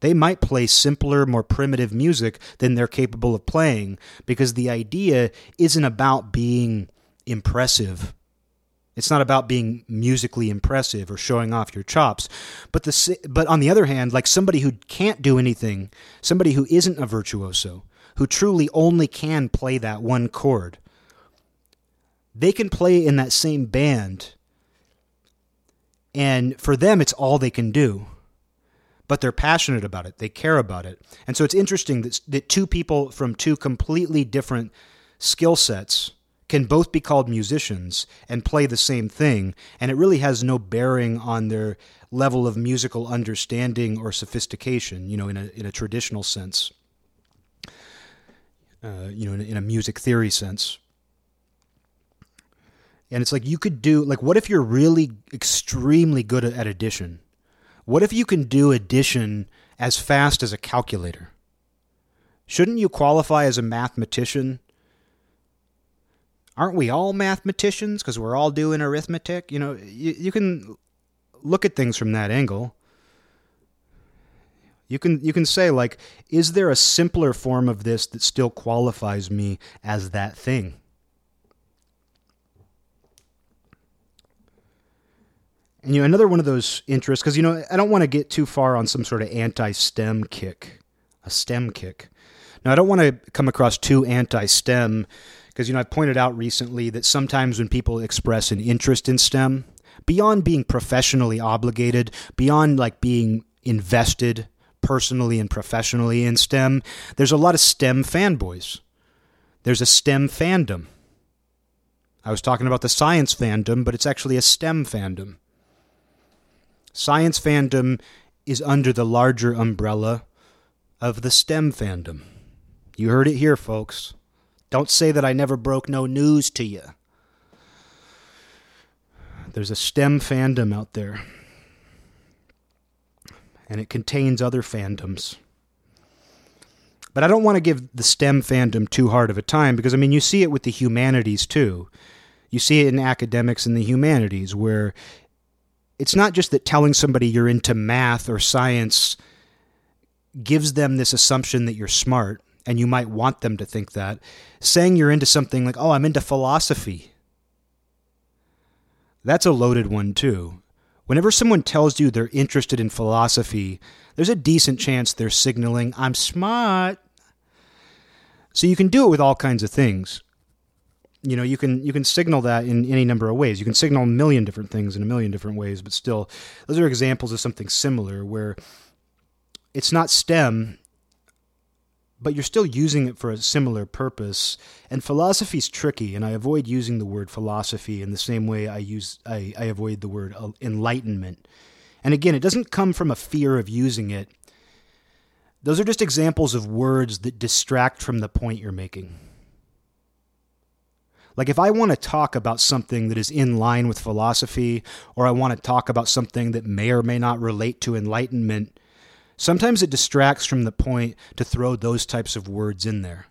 They might play simpler, more primitive music than they're capable of playing because the idea isn't about being impressive. It's not about being musically impressive or showing off your chops. But the but on the other hand, like somebody who can't do anything, somebody who isn't a virtuoso, who truly only can play that one chord, they can play in that same band. And for them, it's all they can do. But they're passionate about it. They care about it. And so it's interesting that, that two people from two completely different skill sets can both be called musicians and play the same thing. And it really has no bearing on their level of musical understanding or sophistication, you know, in a, in a traditional sense, uh, you know, in a, in a music theory sense. And it's like you could do like what if you're really extremely good at addition? What if you can do addition as fast as a calculator? Shouldn't you qualify as a mathematician? Aren't we all mathematicians because we're all doing arithmetic? You know, you, you can look at things from that angle. You can you can say like, is there a simpler form of this that still qualifies me as that thing? You know, another one of those interests, because you know, I don't want to get too far on some sort of anti-STEM kick, a STEM kick. Now, I don't want to come across too anti-STEM, because you know, I've pointed out recently that sometimes when people express an interest in STEM, beyond being professionally obligated, beyond like being invested personally and professionally in STEM, there's a lot of STEM fanboys. There's a STEM fandom. I was talking about the science fandom, but it's actually a STEM fandom. Science fandom is under the larger umbrella of the STEM fandom. You heard it here, folks. Don't say that I never broke no news to you. There's a STEM fandom out there, and it contains other fandoms. But I don't want to give the STEM fandom too hard of a time because, I mean, you see it with the humanities too. You see it in academics and the humanities where it's not just that telling somebody you're into math or science gives them this assumption that you're smart and you might want them to think that. Saying you're into something like, oh, I'm into philosophy, that's a loaded one too. Whenever someone tells you they're interested in philosophy, there's a decent chance they're signaling, I'm smart. So you can do it with all kinds of things you know you can you can signal that in any number of ways. You can signal a million different things in a million different ways but still those are examples of something similar where it's not stem but you're still using it for a similar purpose. And philosophy is tricky and i avoid using the word philosophy in the same way i use i, I avoid the word uh, enlightenment. And again it doesn't come from a fear of using it. Those are just examples of words that distract from the point you're making like, if I want to talk about something that is in line with philosophy, or I want to talk about something that may or may not relate to enlightenment, sometimes it distracts from the point to throw those types of words in there.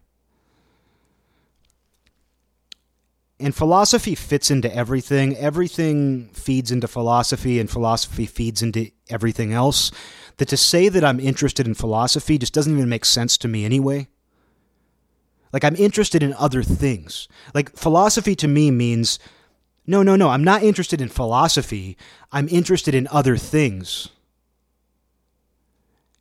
And philosophy fits into everything. Everything feeds into philosophy, and philosophy feeds into everything else. That to say that I'm interested in philosophy just doesn't even make sense to me anyway. Like I'm interested in other things. Like philosophy to me means no, no, no, I'm not interested in philosophy. I'm interested in other things.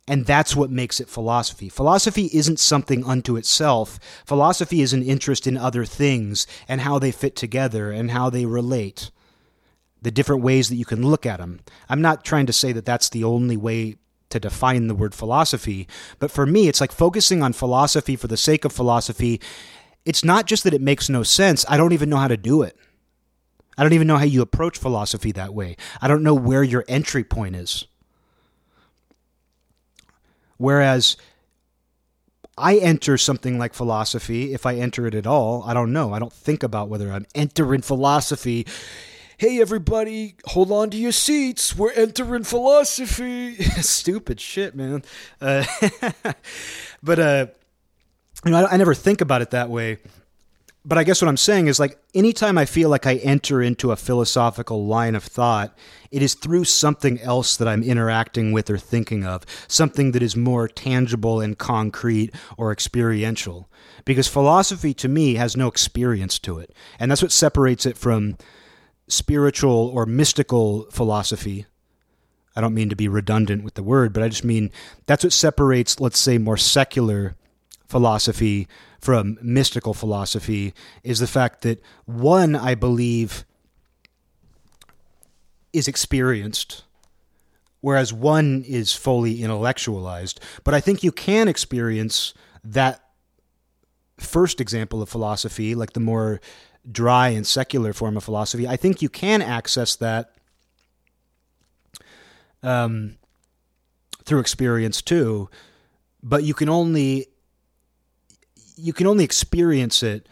And that's what makes it philosophy. Philosophy isn't something unto itself. Philosophy is an interest in other things and how they fit together and how they relate. The different ways that you can look at them. I'm not trying to say that that's the only way to define the word philosophy. But for me, it's like focusing on philosophy for the sake of philosophy. It's not just that it makes no sense, I don't even know how to do it. I don't even know how you approach philosophy that way. I don't know where your entry point is. Whereas I enter something like philosophy, if I enter it at all, I don't know. I don't think about whether I'm entering philosophy. Hey, everybody, hold on to your seats. We're entering philosophy. Stupid shit, man. Uh, but, uh, you know, I, I never think about it that way but I guess what I'm saying is like anytime I feel like I enter into a philosophical line of thought, it is through something else that I'm interacting with or thinking of, something that is more tangible and concrete or experiential. Because philosophy to me has no experience to it. And that's what separates it from spiritual or mystical philosophy. I don't mean to be redundant with the word, but I just mean that's what separates, let's say, more secular philosophy from mystical philosophy is the fact that one, I believe, is experienced, whereas one is fully intellectualized. But I think you can experience that first example of philosophy, like the more dry and secular form of philosophy. I think you can access that um, through experience too, but you can only you can only experience it.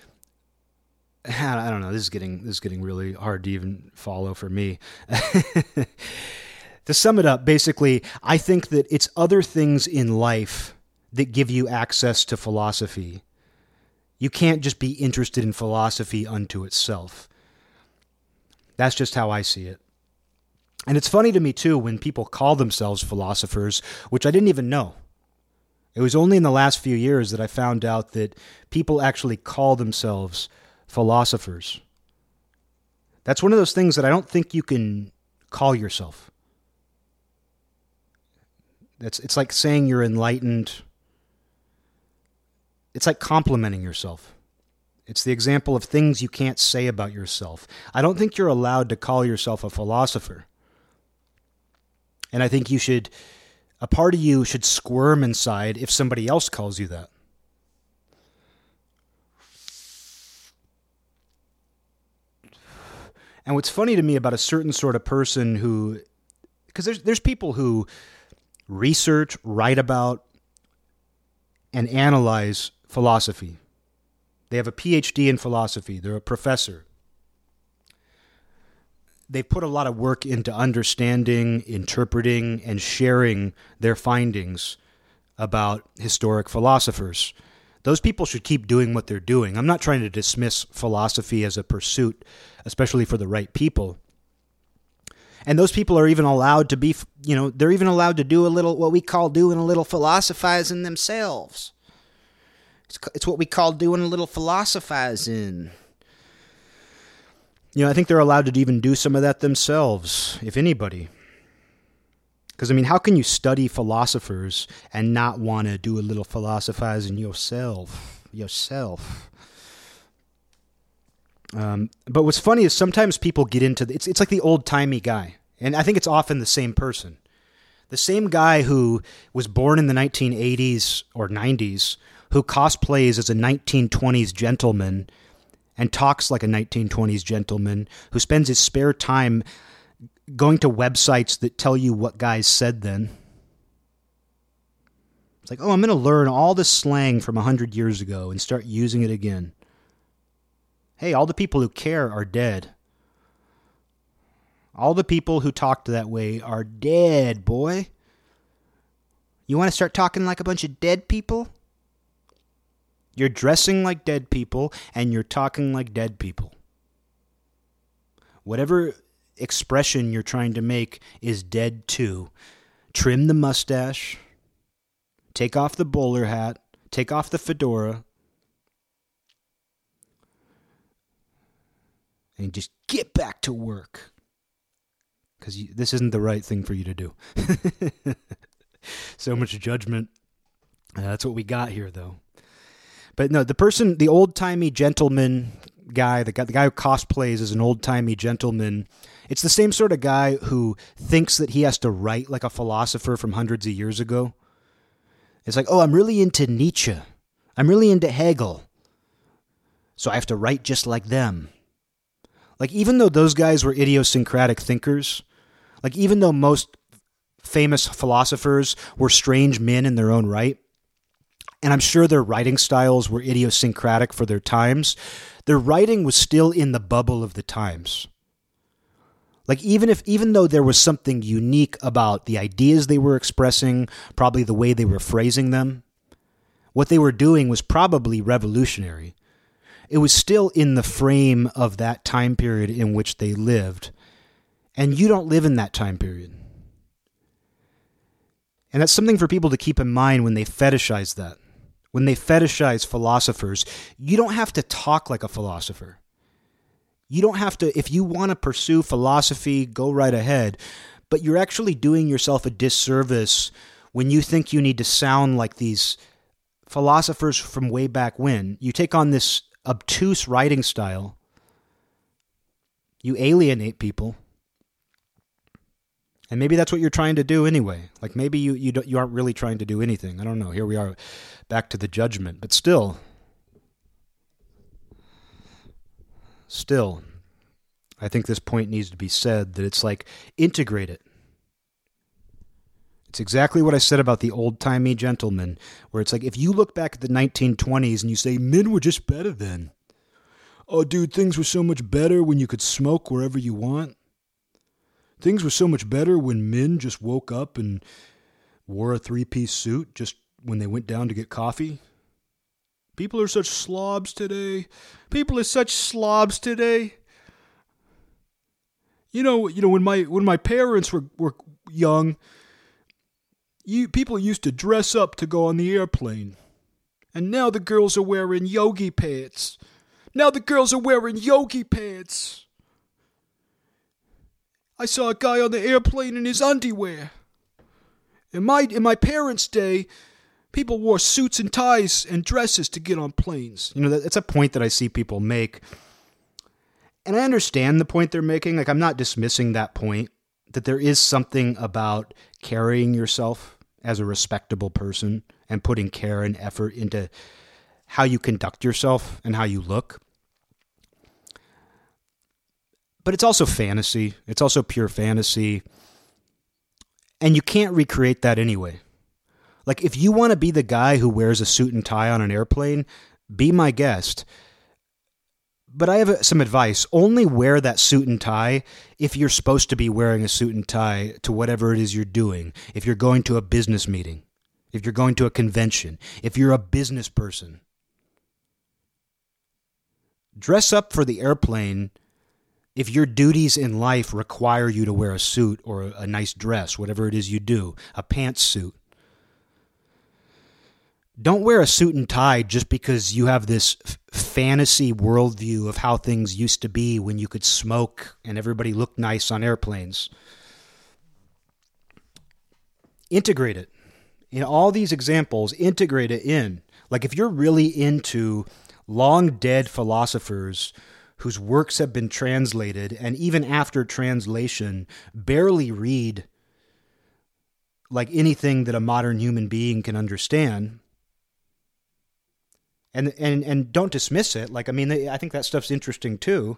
I don't know. This is getting this is getting really hard to even follow for me. to sum it up, basically, I think that it's other things in life that give you access to philosophy. You can't just be interested in philosophy unto itself. That's just how I see it. And it's funny to me, too, when people call themselves philosophers, which I didn't even know. It was only in the last few years that I found out that people actually call themselves philosophers. That's one of those things that I don't think you can call yourself. That's it's like saying you're enlightened. It's like complimenting yourself. It's the example of things you can't say about yourself. I don't think you're allowed to call yourself a philosopher. And I think you should a part of you should squirm inside if somebody else calls you that. And what's funny to me about a certain sort of person who, because there's there's people who research, write about, and analyze philosophy. They have a PhD in philosophy. They're a professor they put a lot of work into understanding, interpreting, and sharing their findings about historic philosophers. Those people should keep doing what they're doing. I'm not trying to dismiss philosophy as a pursuit, especially for the right people. And those people are even allowed to be, you know, they're even allowed to do a little, what we call doing a little philosophizing themselves. It's, it's what we call doing a little philosophizing. You know, I think they're allowed to even do some of that themselves, if anybody. Because, I mean, how can you study philosophers and not want to do a little philosophizing yourself? Yourself. Um, but what's funny is sometimes people get into the, it's it's like the old timey guy, and I think it's often the same person, the same guy who was born in the 1980s or 90s, who cosplays as a 1920s gentleman and talks like a 1920s gentleman who spends his spare time going to websites that tell you what guys said then. It's like, oh, I'm going to learn all this slang from 100 years ago and start using it again. Hey, all the people who care are dead. All the people who talked that way are dead, boy. You want to start talking like a bunch of dead people? You're dressing like dead people and you're talking like dead people. Whatever expression you're trying to make is dead too. Trim the mustache, take off the bowler hat, take off the fedora, and just get back to work. Because this isn't the right thing for you to do. so much judgment. Uh, that's what we got here, though. But no, the person, the old timey gentleman guy, the guy, the guy who cosplays as an old timey gentleman. It's the same sort of guy who thinks that he has to write like a philosopher from hundreds of years ago. It's like, oh, I'm really into Nietzsche. I'm really into Hegel. So I have to write just like them. Like, even though those guys were idiosyncratic thinkers, like, even though most famous philosophers were strange men in their own right, and I'm sure their writing styles were idiosyncratic for their times, their writing was still in the bubble of the times. Like even if even though there was something unique about the ideas they were expressing, probably the way they were phrasing them, what they were doing was probably revolutionary. It was still in the frame of that time period in which they lived. And you don't live in that time period. And that's something for people to keep in mind when they fetishize that. When they fetishize philosophers, you don't have to talk like a philosopher. You don't have to, if you want to pursue philosophy, go right ahead. But you're actually doing yourself a disservice when you think you need to sound like these philosophers from way back when. You take on this obtuse writing style, you alienate people. And maybe that's what you're trying to do anyway. Like maybe you you don't, you aren't really trying to do anything. I don't know. Here we are back to the judgment, but still still, I think this point needs to be said that it's like integrate it. It's exactly what I said about the old timey gentleman, where it's like if you look back at the 1920s and you say men were just better then. Oh, dude, things were so much better when you could smoke wherever you want. Things were so much better when men just woke up and wore a three piece suit just when they went down to get coffee. People are such slobs today. People are such slobs today. You know, you know when my when my parents were were young, you people used to dress up to go on the airplane. And now the girls are wearing yogi pants. Now the girls are wearing yogi pants. I saw a guy on the airplane in his underwear. In my in my parents' day, people wore suits and ties and dresses to get on planes. You know, that's a point that I see people make. And I understand the point they're making. Like, I'm not dismissing that point, that there is something about carrying yourself as a respectable person and putting care and effort into how you conduct yourself and how you look. But it's also fantasy, it's also pure fantasy. And you can't recreate that anyway. Like, if you want to be the guy who wears a suit and tie on an airplane, be my guest. But I have uh, some advice. Only wear that suit and tie if you're supposed to be wearing a suit and tie to whatever it is you're doing. If you're going to a business meeting, if you're going to a convention, if you're a business person. Dress up for the airplane if your duties in life require you to wear a suit or a nice dress, whatever it is you do, a pantsuit don't wear a suit and tie just because you have this f- fantasy worldview of how things used to be when you could smoke and everybody looked nice on airplanes. Integrate it. In all these examples, integrate it in. Like if you're really into long dead philosophers whose works have been translated and even after translation barely read like anything that a modern human being can understand and and and don't dismiss it. Like I mean, I think that stuff's interesting too.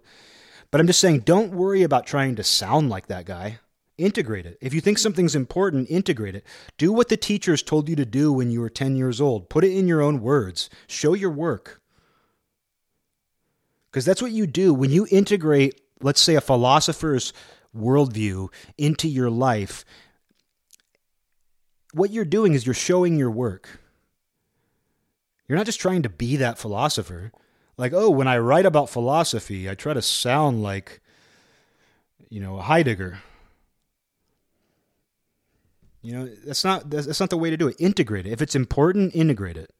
But I'm just saying, don't worry about trying to sound like that guy. Integrate it. If you think something's important, integrate it. Do what the teachers told you to do when you were 10 years old. Put it in your own words. Show your work. Because that's what you do when you integrate, let's say, a philosopher's worldview into your life. What you're doing is you're showing your work. You're not just trying to be that philosopher. Like, oh, when I write about philosophy, I try to sound like, you know, Heidegger. You know, that's not that's not the way to do it. Integrate it. If it's important, integrate it.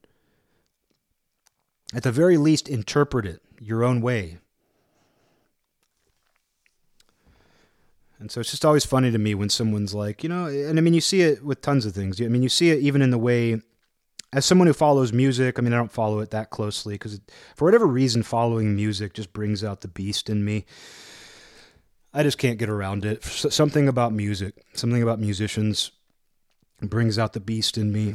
At the very least, interpret it your own way. And so it's just always funny to me when someone's like, you know, and I mean, you see it with tons of things. I mean, you see it even in the way as someone who follows music, I mean, I don't follow it that closely because for whatever reason, following music just brings out the beast in me. I just can't get around it. Something about music, something about musicians brings out the beast in me.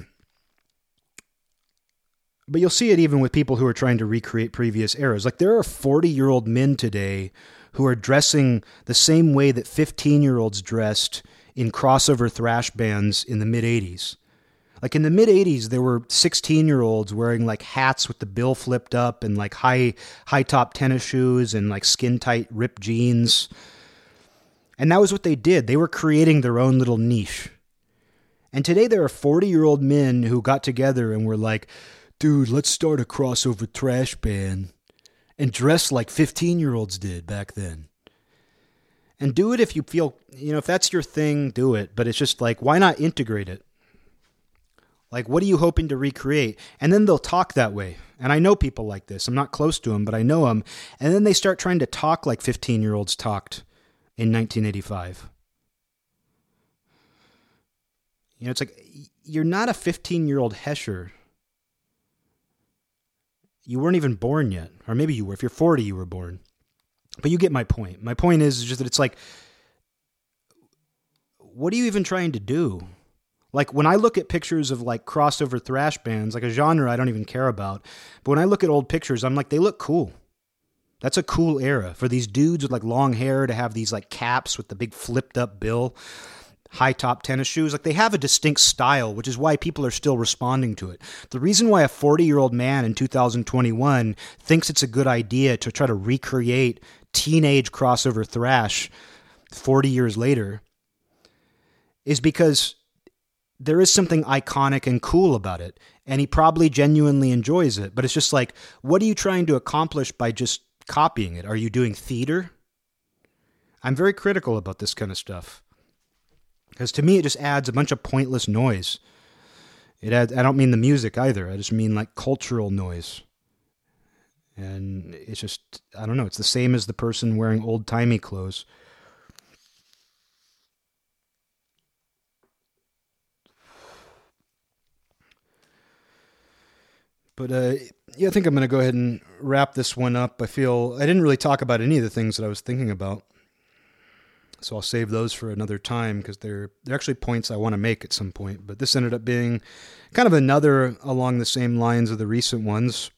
But you'll see it even with people who are trying to recreate previous eras. Like there are 40 year old men today who are dressing the same way that 15 year olds dressed in crossover thrash bands in the mid 80s. Like in the mid 80s, there were 16 year olds wearing like hats with the bill flipped up and like high, high top tennis shoes and like skin tight ripped jeans. And that was what they did. They were creating their own little niche. And today there are 40 year old men who got together and were like, dude, let's start a crossover thrash band and dress like 15 year olds did back then. And do it if you feel, you know, if that's your thing, do it. But it's just like, why not integrate it? Like, what are you hoping to recreate? And then they'll talk that way. And I know people like this. I'm not close to them, but I know them. And then they start trying to talk like 15 year olds talked in 1985. You know, it's like you're not a 15 year old Hesher you weren't even born yet, or maybe you were. If you're 40, you were born. But you get my point. My point is just that it's like, what are you even trying to do? Like when I look at pictures of like crossover thrash bands, like a genre I don't even care about, but when I look at old pictures, I'm like, they look cool. That's a cool era for these dudes with like long hair to have these like caps with the big flipped up bill high top tennis shoes. Like they have a distinct style, which is why people are still responding to it. The reason why a 40 year old man in 2021 thinks it's a good idea to try to recreate teenage crossover thrash 40 years later is because there is something iconic and cool about it. And he probably genuinely enjoys it. But it's just like, what are you trying to accomplish by just copying it? Are you doing theater? I'm very critical about this kind of stuff. Because to me, it just adds a bunch of pointless noise. It adds, I don't mean the music either. I just mean like cultural noise. And it's just, I don't know, it's the same as the person wearing old timey clothes. But uh, yeah, I think I'm going to go ahead and wrap this one up. I feel I didn't really talk about any of the things that I was thinking about. So I'll save those for another time because they're they're actually points I want to make at some point. But this ended up being kind of another along the same lines of the recent ones.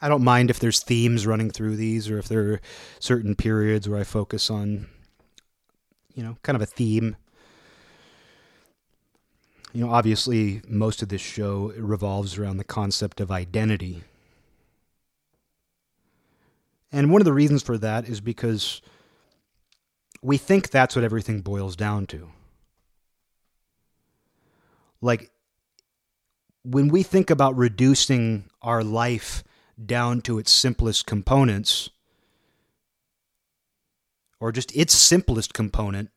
I don't mind if there's themes running through these or if there are certain periods where I focus on you know, kind of a theme. You know, obviously most of this show revolves around the concept of identity. And one of the reasons for that is because we think that's what everything boils down to. Like, when we think about reducing our life down to its simplest components, or just its simplest component,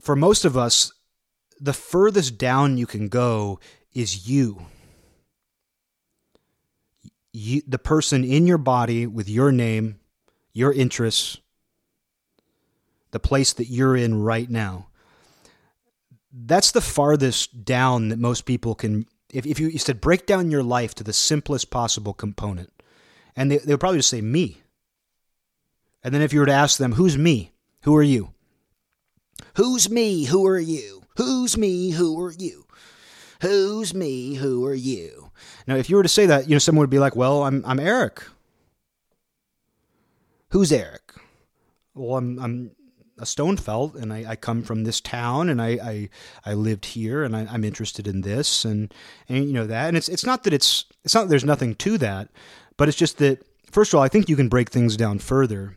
for most of us, the furthest down you can go is you. you. The person in your body with your name, your interests, the place that you're in right now. That's the farthest down that most people can. If, if you, you said break down your life to the simplest possible component, and they, they would probably just say me. And then if you were to ask them, who's me? Who are you? Who's me? Who are you? Who's me? Who are you? Who's me? Who are you? Now, if you were to say that, you know, someone would be like, well, I'm, I'm Eric. Who's Eric? Well, I'm, I'm a Stonefelt, and I, I, come from this town, and I I, I lived here, and I, am interested in this, and and you know that, and it's it's not that it's it's not that there's nothing to that, but it's just that first of all, I think you can break things down further,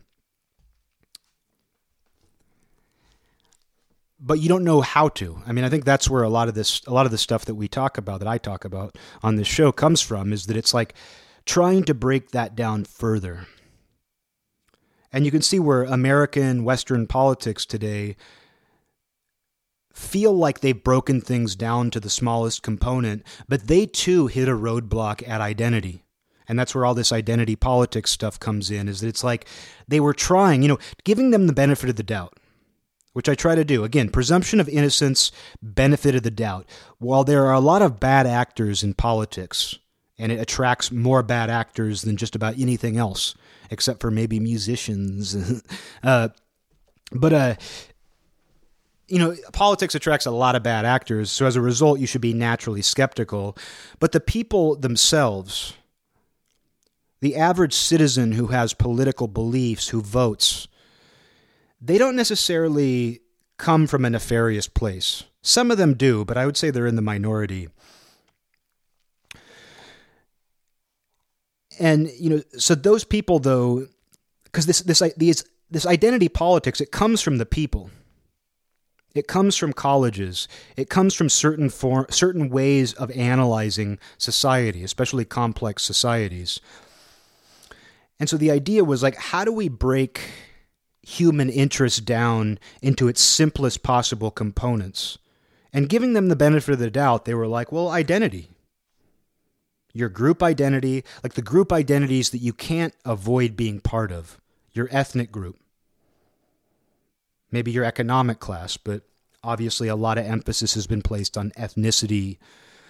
but you don't know how to. I mean, I think that's where a lot of this a lot of the stuff that we talk about that I talk about on this show comes from is that it's like trying to break that down further and you can see where American Western politics today feel like they've broken things down to the smallest component, but they too hit a roadblock at identity. And that's where all this identity politics stuff comes in, is that it's like they were trying, you know, giving them the benefit of the doubt. Which I try to do. Again, presumption of innocence, benefit of the doubt. While there are a lot of bad actors in politics, and it attracts more bad actors than just about anything else, except for maybe musicians. uh, but uh, you know, politics attracts a lot of bad actors, so as a result, you should be naturally skeptical. But the people themselves, the average citizen who has political beliefs, who votes, they don't necessarily come from a nefarious place. Some of them do, but I would say they're in the minority. And you know, so those people though, because this this these this identity politics, it comes from the people. It comes from colleges. It comes from certain form, certain ways of analyzing society, especially complex societies. And so the idea was like, how do we break human interest down into its simplest possible components? And giving them the benefit of the doubt, they were like, well, identity. Your group identity, like the group identities that you can't avoid being part of, your ethnic group maybe your economic class, but obviously a lot of emphasis has been placed on ethnicity,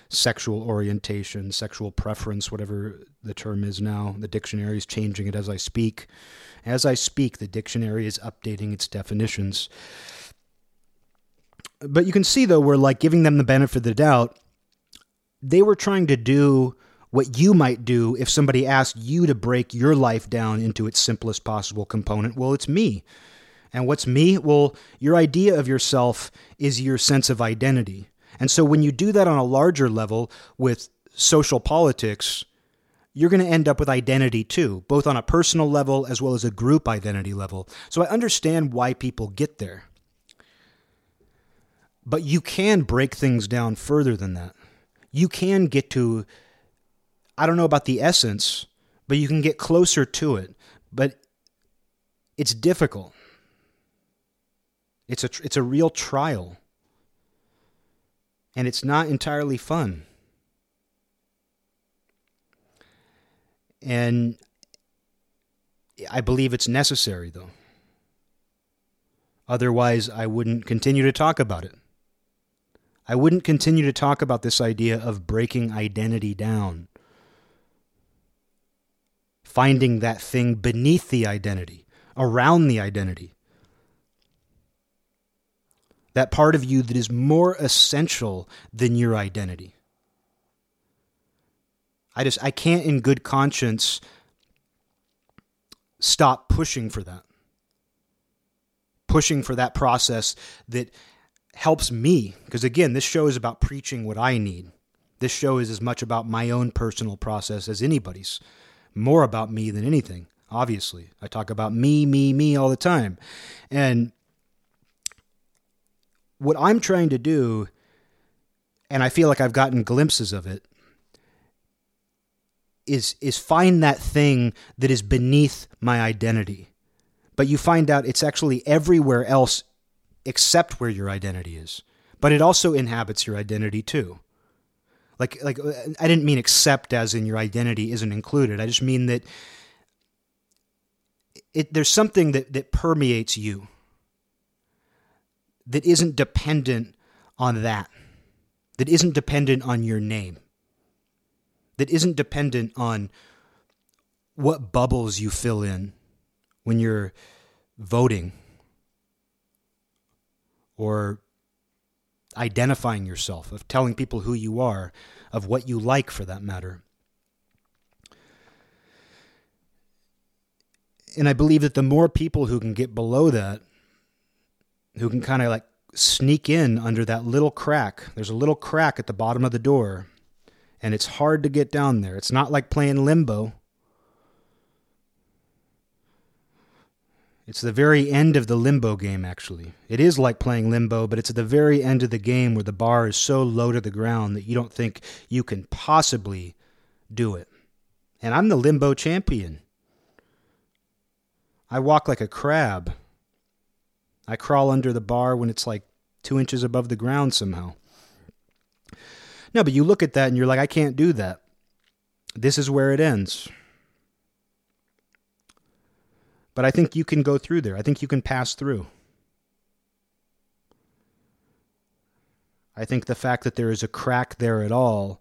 sexual orientation, sexual preference, whatever the term is now. The dictionary is changing it as I speak. As I speak, the dictionary is updating its definitions. But you can see, though, we're like giving them the benefit of the doubt. They were trying to do what you might do if somebody asked you to break your life down into its simplest possible component. Well, it's me. And what's me? Well, your idea of yourself is your sense of identity. And so when you do that on a larger level with social politics, you're going to end up with identity too, both on a personal level as well as a group identity level. So I understand why people get there. But you can break things down further than that. You can get to, I don't know about the essence, but you can get closer to it. But it's difficult. It's a it's a real trial. And it's not entirely fun. And I believe it's necessary though. Otherwise, I wouldn't continue to talk about it. I wouldn't continue to talk about this idea of breaking identity down. Finding that thing beneath the identity, around the identity that part of you that is more essential than your identity. I just I can't in good conscience stop pushing for that. Pushing for that process that helps me because again, this show is about preaching what I need. This show is as much about my own personal process as anybody's. More about me than anything, obviously. I talk about me, me, me all the time. And what I'm trying to do, and I feel like I've gotten glimpses of it, is is find that thing that is beneath my identity. But you find out it's actually everywhere else except where your identity is. But it also inhabits your identity too. Like like I didn't mean except as in your identity isn't included. I just mean that it, there's something that, that permeates you that isn't dependent on that, that isn't dependent on your name, that isn't dependent on what bubbles you fill in when you're voting or identifying yourself, of telling people who you are, of what you like for that matter. And I believe that the more people who can get below that, who can kind of like sneak in under that little crack. There's a little crack at the bottom of the door, and it's hard to get down there. It's not like playing limbo. It's the very end of the limbo game, actually. It is like playing limbo, but it's at the very end of the game where the bar is so low to the ground that you don't think you can possibly do it. And I'm the limbo champion. I walk like a crab. I crawl under the bar when it's like two inches above the ground somehow. No, but you look at that and you're like, I can't do that. This is where it ends. But I think you can go through there. I think you can pass through. I think the fact that there is a crack there at all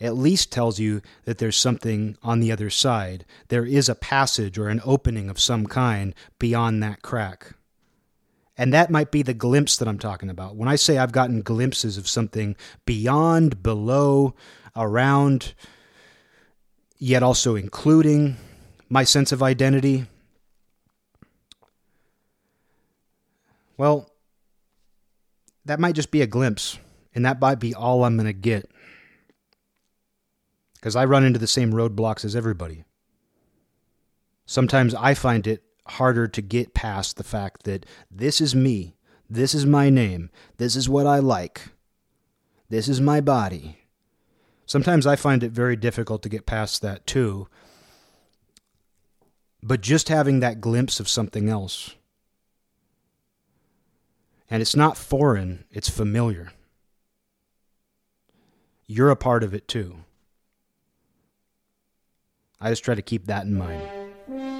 at least tells you that there's something on the other side. There is a passage or an opening of some kind beyond that crack. And that might be the glimpse that I'm talking about. When I say I've gotten glimpses of something beyond, below, around, yet also including my sense of identity, well, that might just be a glimpse, and that might be all I'm going to get because I run into the same roadblocks as everybody. Sometimes I find it harder to get past the fact that this is me, this is my name, this is what I like, this is my body. Sometimes I find it very difficult to get past that too. But just having that glimpse of something else. And it's not foreign, it's familiar. You're a part of it too. I just try to keep that in mind.